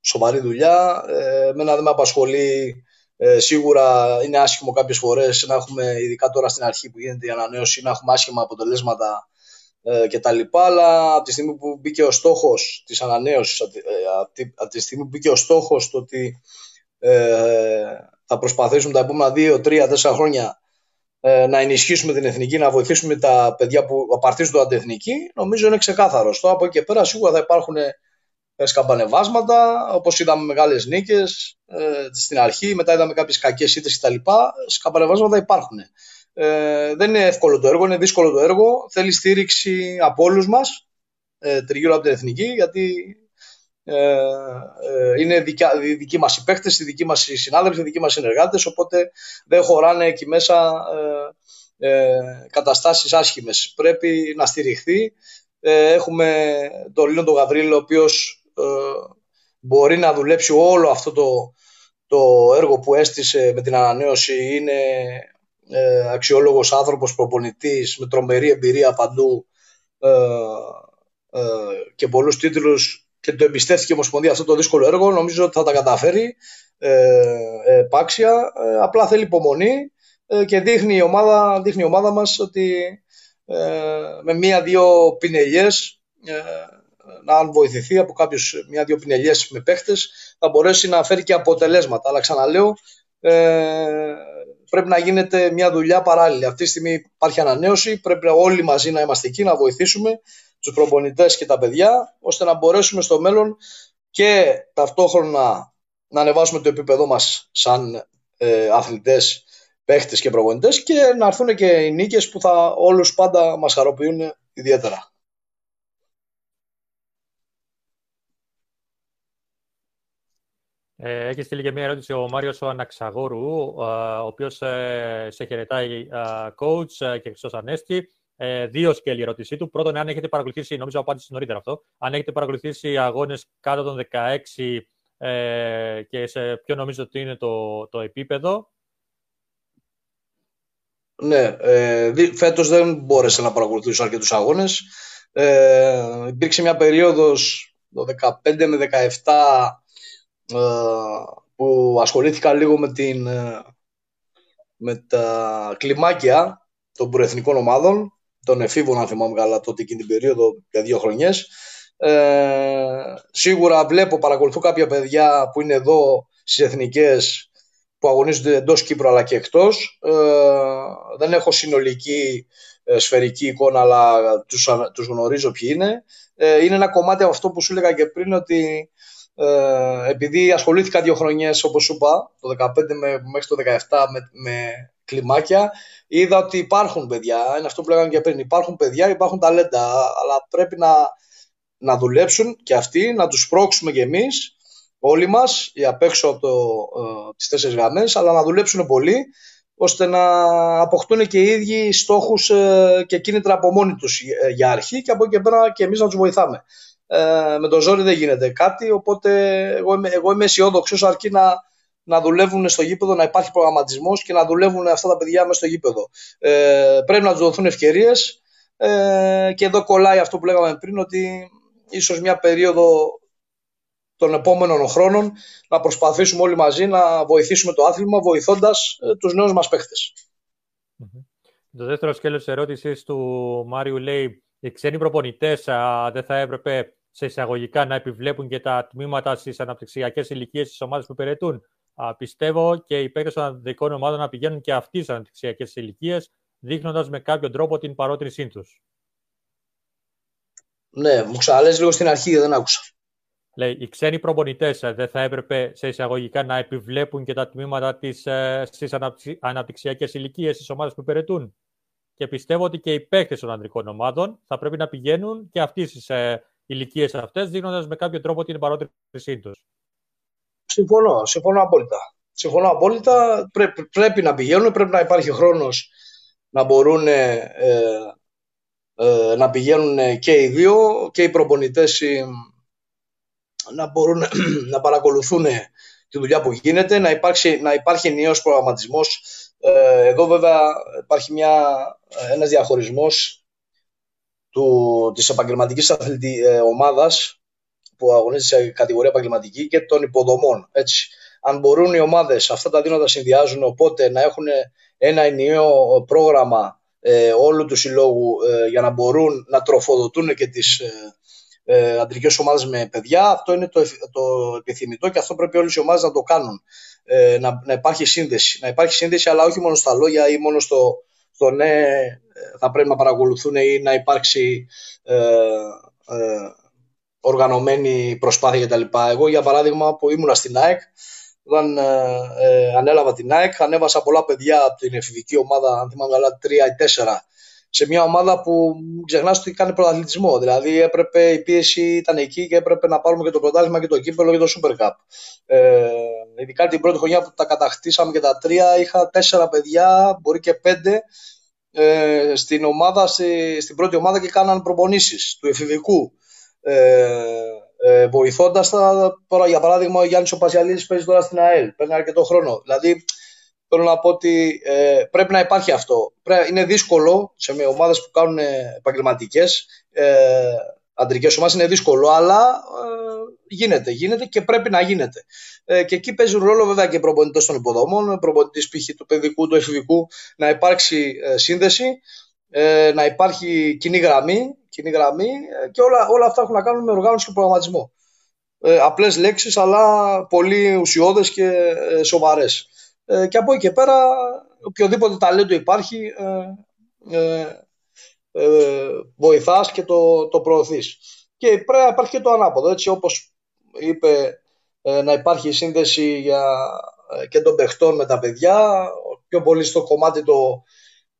σοβαρή δουλειά. Ε, εμένα δεν με απασχολεί ε, σίγουρα είναι άσχημο κάποιες φορές να έχουμε, ειδικά τώρα στην αρχή που γίνεται η ανανέωση, να έχουμε άσχημα αποτελέσματα ε, κτλ. Αλλά από τη στιγμή που μπήκε ο στόχος της ανανέωσης, ε, από τη στιγμή που μπήκε ο στόχος το ότι ε, θα προσπαθήσουμε τα επόμενα 2, 3, 4 χρόνια ε, να ενισχύσουμε την εθνική, να βοηθήσουμε τα παιδιά που απαρτίζουν το αντεθνική, νομίζω είναι ξεκάθαρος. Τώρα από εκεί και πέρα σίγουρα θα υπάρχουν σκαμπανεβάσματα, όπως είδαμε μεγάλες νίκες ε, στην αρχή, μετά είδαμε κάποιες κακές ήττες κτλ. Σκαμπανεβάσματα υπάρχουν. Ε, δεν είναι εύκολο το έργο, είναι δύσκολο το έργο. Θέλει στήριξη από όλους μας ε, τριγύρω από την εθνική, γιατί ε, ε, είναι δικιά, δικοί μας οι παίκτες, οι δικοί μας οι συνάδελφοι, οι δικοί μας συνεργάτες, οπότε δεν χωράνε εκεί μέσα ε, ε, καταστάσεις άσχημες. Πρέπει να στηριχθεί. Ε, έχουμε τον Λίνο τον Γαβρίλο, ο οποίος ε, μπορεί να δουλέψει όλο αυτό το, το έργο που έστησε με την ανανέωση είναι ε, αξιόλογος άνθρωπος, προπονητής με τρομερή εμπειρία παντού ε, ε, και πολλούς τίτλους και το εμπιστεύτηκε η Ομοσπονδία αυτό το δύσκολο έργο νομίζω ότι θα τα καταφέρει ε, ε πάξια απλά θέλει υπομονή και δείχνει η ομάδα, δείχνει η ομάδα μας ότι με μία-δύο πινελιές αν βοηθηθεί από κάποιους μια-δυο πινελιές με παίχτες, θα μπορέσει να φέρει και αποτελέσματα. Αλλά ξαναλέω, ε, πρέπει να γίνεται μια δουλειά παράλληλη. Αυτή τη στιγμή υπάρχει ανανέωση, πρέπει όλοι μαζί να είμαστε εκεί, να βοηθήσουμε τους προπονητές και τα παιδιά, ώστε να μπορέσουμε στο μέλλον και ταυτόχρονα να ανεβάσουμε το επίπεδό μας σαν ε, αθλητές, παίχτες και προπονητές και να έρθουν και οι νίκες που θα όλους πάντα μας χαροποιούν ιδιαίτερα. Ε, έχεις στείλει και μια ερώτηση ο Μάριος ο Αναξαγόρου, ο οποίος ε, σε χαιρετάει coach ε, και Χριστό Ανέστη. Ε, δύο σκέλη η ερώτησή του. Πρώτον, αν έχετε παρακολουθήσει, νομίζω απάντησε νωρίτερα αυτό, αν έχετε παρακολουθήσει αγώνες κάτω των 16 ε, και σε ποιο νομίζω ότι είναι το, το επίπεδο. Ναι, ε, φέτος δεν μπόρεσα να παρακολουθήσω αρκετούς αγώνες. Ε, υπήρξε μια περίοδος το 15 με 17 ε, που ασχολήθηκα λίγο με, την, ε, με τα κλιμάκια των προεθνικών ομάδων, των εφήβων αν θυμάμαι καλά τότε εκείνη την περίοδο για δύο χρονιές. Ε, σίγουρα βλέπω, παρακολουθώ κάποια παιδιά που είναι εδώ στις εθνικές που αγωνίζονται εντός Κύπρου αλλά και εκτός. Ε, δεν έχω συνολική ε, σφαιρική εικόνα, αλλά τους, τους γνωρίζω ποιοι είναι. Ε, είναι ένα κομμάτι από αυτό που σου έλεγα και πριν, ότι ε, επειδή ασχολήθηκα δύο χρονιές, όπως σου είπα, το 2015 μέχρι το 2017 με, με κλιμάκια, είδα ότι υπάρχουν παιδιά, είναι αυτό που λέγαμε και πριν, υπάρχουν παιδιά, υπάρχουν ταλέντα, αλλά πρέπει να, να δουλέψουν και αυτοί, να τους πρόξουμε κι εμείς, όλοι μας, οι απ' έξω από το, ε, τις τέσσερις γραμμές, αλλά να δουλέψουν πολύ, ώστε να αποκτούν και οι ίδιοι στόχους ε, και κίνητρα από μόνοι τους ε, για αρχή και από εκεί πέρα και εμείς να τους βοηθάμε. Ε, με το ζόρι δεν γίνεται κάτι, οπότε εγώ είμαι, εγώ είμαι αισιόδοξος αρκεί να, να δουλεύουν στο γήπεδο, να υπάρχει προγραμματισμός και να δουλεύουν αυτά τα παιδιά μέσα στο γήπεδο. Ε, πρέπει να τους δοθούν ευκαιρίες. Ε, και εδώ κολλάει αυτό που λέγαμε πριν, ότι ίσως μια περίοδο των επόμενων χρόνων να προσπαθήσουμε όλοι μαζί να βοηθήσουμε το άθλημα βοηθώντας ε, τους νέους μας παιχτες Το δεύτερο σκέλος ερώτησης του Μάριου λέει οι ξένοι προπονητές δεν θα έπρεπε σε εισαγωγικά να επιβλέπουν και τα τμήματα στις αναπτυξιακές ηλικίες της ομάδας που υπηρετούν. πιστεύω και οι παίκτες των ανδρικών ομάδων να πηγαίνουν και αυτοί στις αναπτυξιακές ηλικίες, δείχνοντας με κάποιο τρόπο την παρότρινσή τους. Ναι, μου ξαναλέ λίγο στην αρχή, δεν άκουσα. Λέει, οι ξένοι προπονητές ε, δεν θα έπρεπε σε εισαγωγικά να επιβλέπουν και τα τμήματα ε, στις αναπτυξιακές ηλικίες της ομάδας που υπηρετούν. Και πιστεύω ότι και οι παίκτες των ανδρικών ομάδων θα πρέπει να πηγαίνουν και αυτοί στις ε, ηλικίες αυτές, δείχνοντα με κάποιο τρόπο την παρότρινσή τους. Συμφωνώ, συμφωνώ απόλυτα. Συμφωνώ απόλυτα. πρέπει να πηγαίνουν, πρέπει να υπάρχει χρόνος να μπορούν ε, ε, να πηγαίνουν και οι δύο και οι προπονητές να μπορούν <clears throat> να παρακολουθούν τη δουλειά που γίνεται, να, υπάρξει, να υπάρχει ενιαίος προγραμματισμός. Ε, εδώ βέβαια υπάρχει μια, ένας διαχωρισμός του, της επαγγελματικής αθλητή, ε, ομάδας που αγωνίζεται σε κατηγορία επαγγελματική και των υποδομών. Έτσι. Αν μπορούν οι ομάδες αυτά τα δύο να τα συνδυάζουν οπότε να έχουν ένα ενιαίο πρόγραμμα ε, όλου του συλλόγου ε, για να μπορούν να τροφοδοτούν και τις ε, ε, αντρικές ομάδες με παιδιά, αυτό είναι το, το επιθυμητό και αυτό πρέπει όλες οι ομάδες να το κάνουν. Ε, να, να υπάρχει σύνδεση. Να υπάρχει σύνδεση αλλά όχι μόνο στα λόγια ή μόνο στο, στο ναι θα πρέπει να παρακολουθούν ή να υπάρξει ε, ε, οργανωμένη προσπάθεια κτλ. Εγώ για παράδειγμα που ήμουνα στην ΑΕΚ, όταν ε, ε, ανέλαβα την ΑΕΚ, ανέβασα πολλά παιδιά από την εφηβική ομάδα, αν θυμάμαι καλά, τρία ή τέσσερα, σε μια ομάδα που ξεχνάς ότι κάνει πρωταθλητισμό. Δηλαδή έπρεπε, η πίεση ήταν εκεί και έπρεπε να πάρουμε και το πρωτάθλημα και το κύπελο και το Super Cup. Ε, ειδικά την πρώτη χρονιά που τα κατακτήσαμε και τα τρία, είχα τέσσερα παιδιά, μπορεί και πέντε, ε, στην, ομάδα, στην πρώτη ομάδα και κάναν προπονήσεις του εφηβικού. Ε, ε, Βοηθώντας τα, τώρα για παράδειγμα ο Γιάννης ο Πασιαλίδης παίζει τώρα στην ΑΕΛ, παίρνει αρκετό χρόνο. Δηλαδή θέλω να πω ότι ε, πρέπει να υπάρχει αυτό. είναι δύσκολο σε με ομάδες που κάνουν επαγγελματικές. Ε, αντρικές ομάδες είναι δύσκολο, αλλά ε, γίνεται, γίνεται και πρέπει να γίνεται. Ε, και εκεί παίζουν ρόλο βέβαια και προπονητές των υποδομών, προπονητής π.χ. του παιδικού, του εφηβικού, να υπάρξει ε, σύνδεση, ε, να υπάρχει κοινή γραμμή, κοινή γραμμή ε, και όλα, όλα αυτά έχουν να κάνουν με οργάνωση και προγραμματισμό. Ε, απλές λέξεις αλλά πολύ ουσιώδες και ε, σοβαρές. Ε, και από εκεί και πέρα οποιοδήποτε ταλέντο υπάρχει ε, ε, βοηθάς και το, το προωθείς. Και πρέπει να υπάρχει και το ανάποδο, έτσι όπως είπε ε, να υπάρχει σύνδεση για, ε, και των παιχτών με τα παιδιά, πιο πολύ στο κομμάτι το,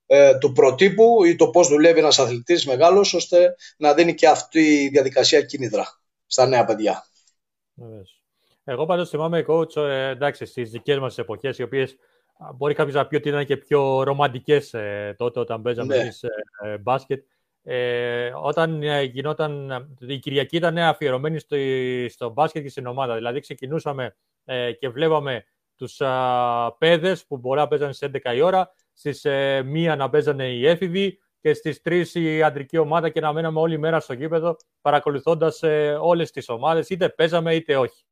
ε, του προτύπου ή το πώς δουλεύει ένας αθλητής μεγάλος, ώστε να δίνει και αυτή η διαδικασία κίνητρα στα νέα παιδιά. Εγώ πάντως θυμάμαι coach, ε, εντάξει, στις δικές μας εποχές, οι οποίες μπορεί κάποιος να πει ότι ήταν και πιο ρομαντικές ε, τότε όταν παίζαμε ναι. ε, μπάσκετ. Ε, όταν ε, γινόταν, η Κυριακή ήταν αφιερωμένη στο, στο μπάσκετ και στην ομάδα. Δηλαδή ξεκινούσαμε ε, και βλέπαμε τους α, παιδες που μπορεί να παίζανε στις 11 η ώρα, στις ε, 1 να παίζανε οι έφηβοι και στις 3 η αντρική ομάδα και να μέναμε όλη μέρα στο γήπεδο παρακολουθώντας ε, όλες τις ομάδες, είτε παίζαμε είτε όχι.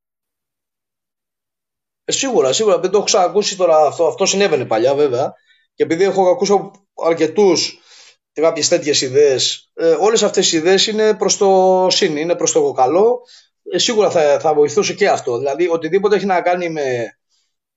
Ε, σίγουρα, σίγουρα. Δεν το έχω ξανακούσει τώρα αυτό. Αυτό συνέβαινε παλιά βέβαια. Και επειδή έχω ακούσει αρκετούς κάποιες τέτοιες ιδέες, ε, όλες αυτές οι ιδέες είναι προς το σύν, είναι προς το καλό. Ε, σίγουρα θα, θα βοηθούσε και αυτό. Δηλαδή, οτιδήποτε έχει να κάνει με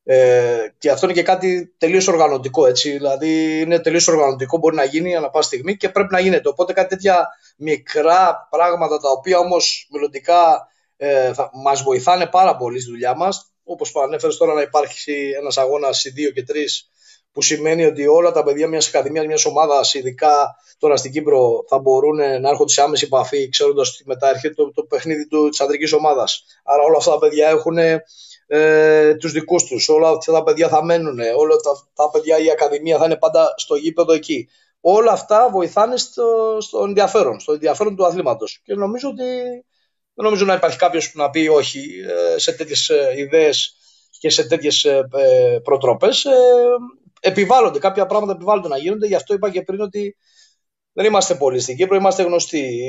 Ε, και αυτό είναι και κάτι τελείως οργανωτικό. Έτσι. Δηλαδή, είναι τελείως οργανωτικό, μπορεί να γίνει ανά πάση στιγμή και πρέπει να γίνεται. Οπότε, κάτι τέτοια μικρά πράγματα τα οποία όμως μελλοντικά ε, μας βοηθάνε πάρα πολύ στη δουλειά μας. Όπως ανέφερε τώρα, να υπάρχει ένας αγώνας σε 2 και 3 που σημαίνει ότι όλα τα παιδιά μιας ακαδημίας, μιας ομάδας, ειδικά τώρα στην Κύπρο, θα μπορούν να έρχονται σε άμεση επαφή, ξέροντας ότι μετά έρχεται το, το παιχνίδι της αντρικής ομάδας. Άρα όλα αυτά τα παιδιά έχουν ε, τους δικούς τους, όλα αυτά τα παιδιά θα μένουν, όλα τα, τα παιδιά η Ακαδημία θα είναι πάντα στο γήπεδο εκεί. Όλα αυτά βοηθάνε στο, στο ενδιαφέρον, στο ενδιαφέρον του αθλήματος. Και νομίζω ότι δεν νομίζω να υπάρχει κάποιος που να πει όχι ε, σε τέτοιες ε, ιδέες και σε τέτοιες ε, προτροπές. Επιβάλλονται, κάποια πράγματα επιβάλλονται να γίνονται, γι' αυτό είπα και πριν ότι δεν είμαστε πολλοί στην Κύπρο, είμαστε γνωστοί.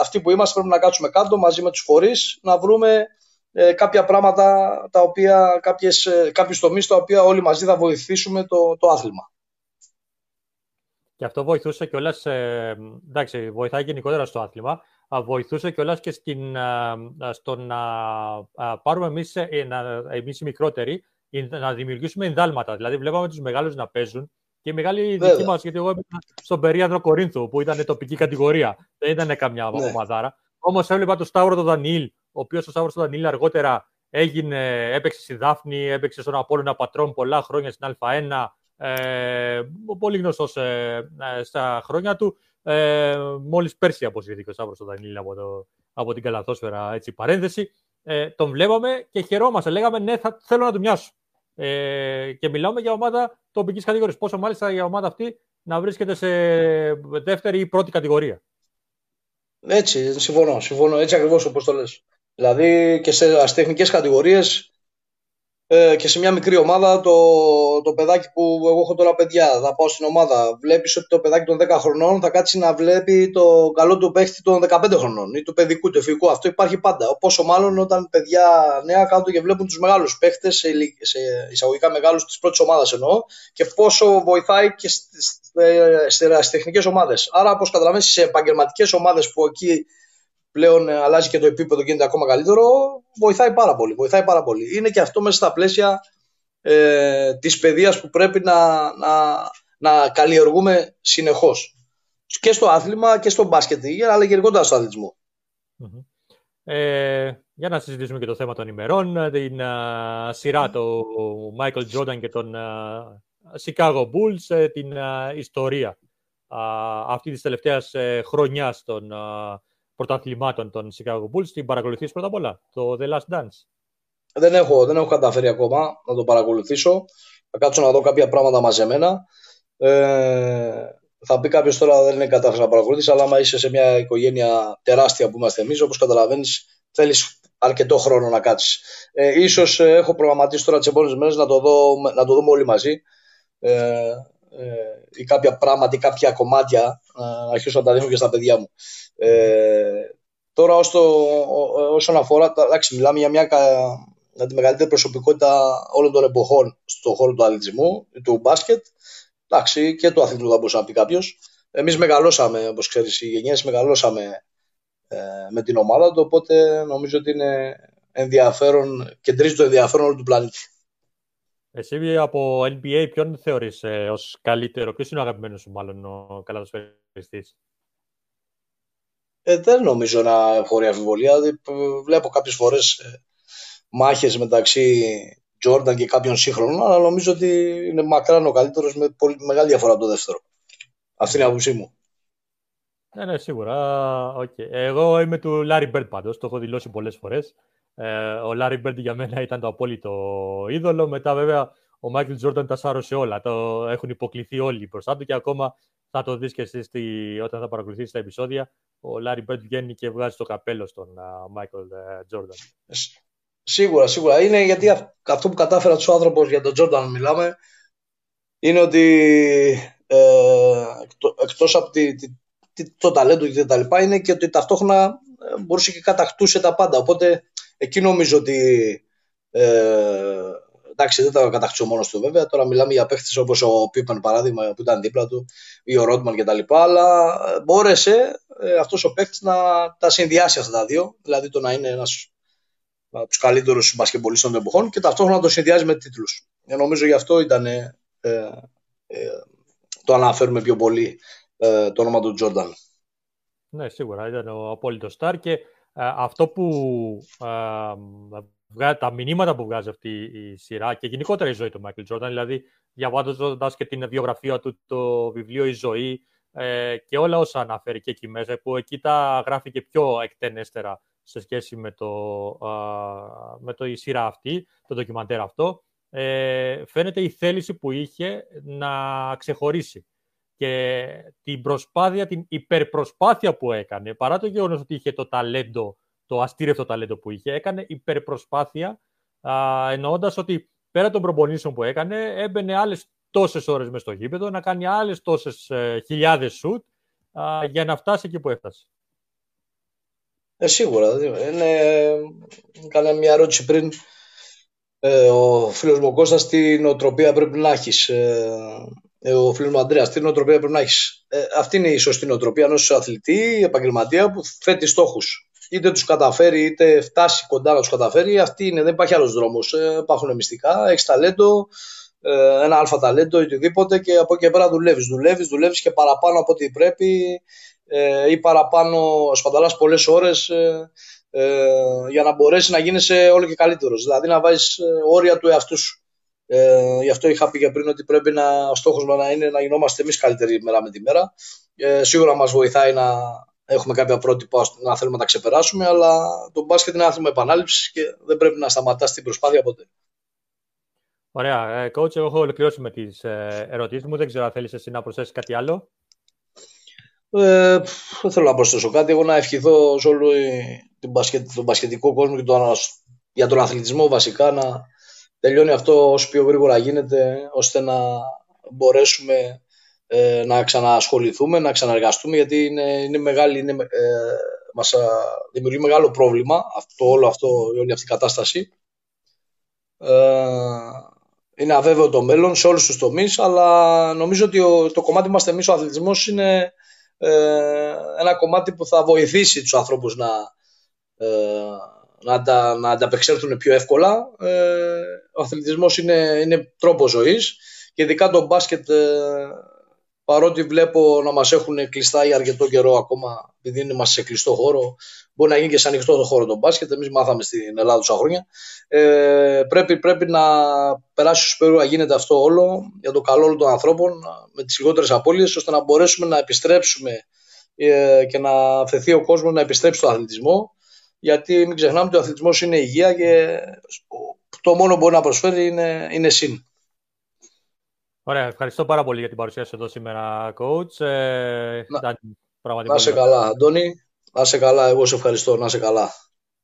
Αυτοί που είμαστε πρέπει να κάτσουμε κάτω μαζί με τους φορείς, να βρούμε ε, κάποια πράγματα, τα οποία, κάποιες, ε, κάποιους τομείς τα οποία όλοι μαζί θα βοηθήσουμε το, το άθλημα. Και αυτό βοηθούσε κιόλας. Ε, εντάξει, βοηθάει γενικότερα στο άθλημα. Βοηθούσε κιόλας και στην, στο να πάρουμε εμείς εμείς οι μικρότεροι να δημιουργήσουμε ενδάλματα. Δηλαδή, βλέπαμε τους μεγάλους να παίζουν και η μεγάλη δική μας, γιατί εγώ ήμουν στον περίοδο Κορίνθου, που ήταν τοπική κατηγορία. Δεν ήταν καμιά ναι. ομαδάρα. Όμως έβλεπα τον Σταύρο τον Δανίλ, ο οποίος ο Σταύρος τον Δανίλ αργότερα έγινε, έπαιξε στη Δάφνη, έπαιξε στον Απόλλωνα Πατρών πολλά χρόνια στην Α1. Ε, πολύ γνωστός ε, ε, στα χρόνια του. Ε, Μόλις πέρσι αποσυρθήκε ο Σταύρος τον Δανίλ από, το, από την καλαθόσφαιρα έτσι, παρένθεση. Ε, τον βλέπαμε και χαιρόμαστε. Λέγαμε ναι, θα, θέλω να του μοιάσω. Ε, και μιλάμε για ομάδα τοπικής κατηγορίας. Πόσο μάλιστα η ομάδα αυτή να βρίσκεται σε δεύτερη ή πρώτη κατηγορία. Έτσι, συμφωνώ. συμφωνώ. Έτσι ακριβώς όπως το λες. Δηλαδή και σε αστεχνικές κατηγορίες ε, και σε μια μικρή ομάδα το, το παιδάκι που εγώ έχω τώρα παιδιά, θα πάω στην ομάδα. Βλέπεις ότι το παιδάκι των 10 χρονών θα κάτσει να βλέπει το καλό του παίχτη των 15 χρονών ή του παιδικού, του εφηβικού. Αυτό υπάρχει πάντα. Πόσο μάλλον όταν παιδιά νέα κάτω και βλέπουν τους μεγάλους παίχτες, σε, σε εισαγωγικά μεγάλους της πρώτης ομάδας εννοώ, και πόσο βοηθάει και στις τεχνικές ομάδες. Άρα, όπως καταλαβαίνεις, σε επαγγελματικές ομάδες που εκεί πλέον ε, αλλάζει και το επίπεδο γίνεται ακόμα καλύτερο, βοηθάει πάρα πολύ. Βοηθάει πάρα πολύ. Είναι και αυτό μέσα στα πλαίσια ε, της παιδείας που πρέπει να, να, να καλλιεργούμε συνεχώς. Και στο άθλημα και στο μπάσκετ, αλλά γενικότερα στο αθλητισμό. Ε, για να συζητήσουμε και το θέμα των ημερών, την uh, σειρά του Michael Jordan και τον uh, Chicago Bulls, την uh, ιστορία uh, αυτή της τελευταίας uh, χρονιάς των πρωταθλημάτων των Chicago Bulls. Την παρακολουθείς πρώτα απ' όλα, το The Last Dance; Δεν έχω, δεν έχω καταφέρει ακόμα να το παρακολουθήσω. Θα κάτσω να δω κάποια πράγματα μαζεμένα. Ε, θα πει κάποιος τώρα δεν είναι κατάφερε να παρακολουθήσει, αλλά άμα είσαι σε μια οικογένεια τεράστια που είμαστε εμείς, όπως καταλαβαίνεις, θέλεις αρκετό χρόνο να κάτσεις. Ε, ίσως ε, έχω προγραμματίσει τώρα τις επόμενες μέρες να, το δω, να το δούμε όλοι μαζί. Ε, ε, ή κάποια πράγματα ή κάποια κομμάτια ε, να αρχίσω να τα δίνω και στα παιδιά μου. Ε, τώρα όσον αφορά, εντάξει, μιλάμε για μια για τη μεγαλύτερη προσωπικότητα όλων των εποχών στον χώρο του αθλητισμού, του μπάσκετ, εντάξει, και του αθλητισμού θα μπορούσε να πει κάποιος. Εμείς μεγαλώσαμε, όπως ξέρεις, οι γενιές μεγαλώσαμε ε, με την ομάδα του, οπότε νομίζω ότι είναι ενδιαφέρον, κεντρίζει το ενδιαφέρον όλου του πλανήτη. Εσύ από NBA ποιον θεωρείς ε, ως καλύτερο, ποιος είναι ο αγαπημένος σου μάλλον ο καλαδοσφαιριστής. Ε, δεν νομίζω να χωρεί αμφιβολία. Βλέπω κάποιες φορές ε, μάχες μεταξύ Jordan και κάποιων σύγχρονων, αλλά νομίζω ότι είναι μακράν ο καλύτερος με πολύ μεγάλη διαφορά από το δεύτερο. Αυτή είναι η άποψή μου. Ναι, ναι, σίγουρα. Okay. Εγώ είμαι του Larry Bird πάντως, το έχω δηλώσει πολλές φορές. Ε, ο Larry Bird για μένα ήταν το απόλυτο είδωλο. Μετά βέβαια ο Michael Jordan τα σάρωσε όλα. Το έχουν υποκληθεί όλοι μπροστά του και ακόμα θα το δεις και εσύ στη, όταν θα παρακολουθήσεις τα επεισόδια. Ο Larry Bird βγαίνει και βγάζει το καπέλο στον uh, Michael Jordan. Σίγουρα, σίγουρα. Είναι γιατί αυτό που κατάφερα τους άνθρωπος για τον Τζόρνταν μιλάμε είναι ότι ε, εκτός από τη, το ταλέντο και τα λοιπά είναι και ότι ταυτόχρονα ε, μπορούσε και κατακτούσε τα πάντα. Οπότε εκεί νομίζω ότι ε, εντάξει δεν τα κατακτούσε μόνος του βέβαια. Τώρα μιλάμε για παίχτες όπως ο Πίπαν παράδειγμα που ήταν δίπλα του ή ο Ρότμαν και τα λοιπά αλλά ε, μπόρεσε ε, αυτός ο παίχτης να τα συνδυάσει αυτά τα δύο. Δηλαδή το να είναι ένας από τους καλύτερους μπασκεμπολίστων των εποχών και ταυτόχρονα να το συνδυάζει με τίτλους. Ε, νομίζω γι' αυτό ήταν ε, ε, το αναφέρουμε πιο πολύ ε, το όνομα του Τζόρνταν. Ναι, σίγουρα ήταν ο απόλυτος στάρ και αυτό που τα μηνύματα που βγάζει αυτή η σειρά και γενικότερα η ζωή του Μάικλ Τζόρνταν, δηλαδή διαβάζοντας και την βιογραφία του, το βιβλίο Η Ζωή ε, και όλα όσα αναφέρει και εκεί μέσα, που εκεί τα γράφει και πιο εκτενέστερα σε σχέση με, το, με το η σειρά αυτή, το ντοκιμαντέρ αυτό, ε, φαίνεται η θέληση που είχε να ξεχωρίσει και την προσπάθεια, την υπερπροσπάθεια που έκανε, παρά το γεγονός ότι είχε το ταλέντο, το αστήρευτο ταλέντο που είχε, έκανε υπερπροσπάθεια, εννοώντας ότι πέρα των προπονήσεων που έκανε, έμπαινε άλλες τόσες ώρες μες στο γήπεδο, να κάνει άλλες τόσες ε, χιλιάδες σουτ για να φτάσει εκεί που έφτασε. Ε, σίγουρα. Είναι... Κάνα μια ερώτηση πριν ε, ο φίλος μου ο Κώστας τι νοοτροπία πρέπει να έχεις. Ε, ε, ο φίλος μου Αντρέας τι νοοτροπία πρέπει να έχεις; Ε, αυτή είναι η σωστή νοοτροπία ενός αθλητή, επαγγελματία που θέτει στόχους είτε τους καταφέρει είτε φτάσει κοντά να τους καταφέρει, αυτή είναι, δεν υπάρχει άλλος δρόμος. Ε, υπάρχουν μυστικά, έχεις ταλέντο, ε, ένα αλφα ταλέντο ή οτιδήποτε και από εκεί και πέρα δουλεύεις. Δουλεύεις, δουλεύεις και παραπάνω από ό,τι πρέπει ε, ή παραπάνω, σπαταλάς πολλές ώρες ε, ε, για να μπορέσεις να γίνεσαι όλο και καλύτερος. Δηλαδή να βάζεις ε, όρια του εαυτού σου. Ε, γι' αυτό είχα πει και πριν ότι πρέπει να, ο στόχος μας να είναι να γινόμαστε εμείς καλύτεροι μέρα με τη μέρα. Ε, σίγουρα μας βοηθάει να, έχουμε κάποια πρότυπα να θέλουμε να τα ξεπεράσουμε, αλλά το μπάσκετ είναι άθλημα επανάληψης και δεν πρέπει να σταματάς την προσπάθεια ποτέ. Ωραία. Ε, coach, εγώ έχω ολοκληρώσει με τις ε, ερωτήσεις μου. Δεν ξέρω αν θέλεις εσύ να προσθέσεις κάτι άλλο. Ε, δεν θέλω να προσθέσω κάτι. Εγώ να ευχηθώ σε όλο τον μπασκετικό κόσμο και τον, για τον αθλητισμό βασικά να τελειώνει αυτό όσο πιο γρήγορα γίνεται ώστε να μπορέσουμε ε, να ξανασχοληθούμε, να ξαναργαστούμε γιατί είναι, είναι μεγάλη, είναι, ε, μας δημιουργεί μεγάλο πρόβλημα αυτό, όλο αυτό, όλη αυτή η κατάσταση. Ε, είναι αβέβαιο το μέλλον σε όλους τους τομείς, αλλά νομίζω ότι το κομμάτι μας εμείς ο αθλητισμός είναι ε, ένα κομμάτι που θα βοηθήσει τους ανθρώπους να, ε, να, να ανταπεξέλθουν πιο εύκολα. Ε, ο αθλητισμός είναι, είναι τρόπος ζωής και ειδικά το μπάσκετ παρότι βλέπω να μας έχουν κλειστά για αρκετό καιρό ακόμα, επειδή είμαστε σε κλειστό χώρο, μπορεί να γίνει και σε ανοιχτό το χώρο το μπάσκετ, εμείς μάθαμε στην Ελλάδα τόσα χρόνια. Ε, πρέπει, πρέπει να περάσει στους Περού να γίνεται αυτό όλο, για το καλό όλων των ανθρώπων, με τις λιγότερες απώλειες, ώστε να μπορέσουμε να επιστρέψουμε ε, και να φεθεί ο κόσμος να επιστρέψει στο αθλητισμό, γιατί μην ξεχνάμε ότι ο αθλητισμός είναι υγεία και το μόνο που μπορεί να προσφέρει είναι, είναι συν. Ωραία, ευχαριστώ πάρα πολύ για την παρουσία σου εδώ σήμερα, coach. Ε, να, να σε καλά, Αντώνη. Να σε καλά, εγώ σε ευχαριστώ. Να σε καλά.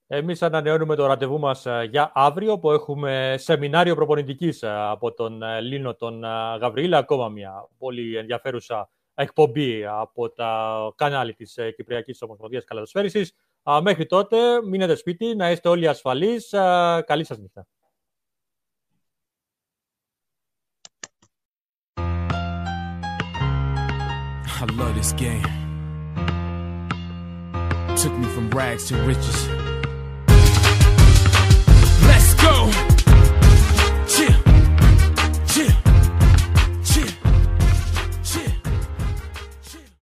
Εμείς ανανεώνουμε το ραντεβού μας ε, για αύριο που έχουμε σεμινάριο προπονητικής ε, από τον Λίνο τον Γαβριήλα. Ακόμα μια πολύ ενδιαφέρουσα εκπομπή από τα κανάλι της Κυπριακής Ομοσπονδίας Μέχρι τότε, μείνετε σπίτι, να είστε όλοι ασφαλείς. Α, καλή σας νύχτα.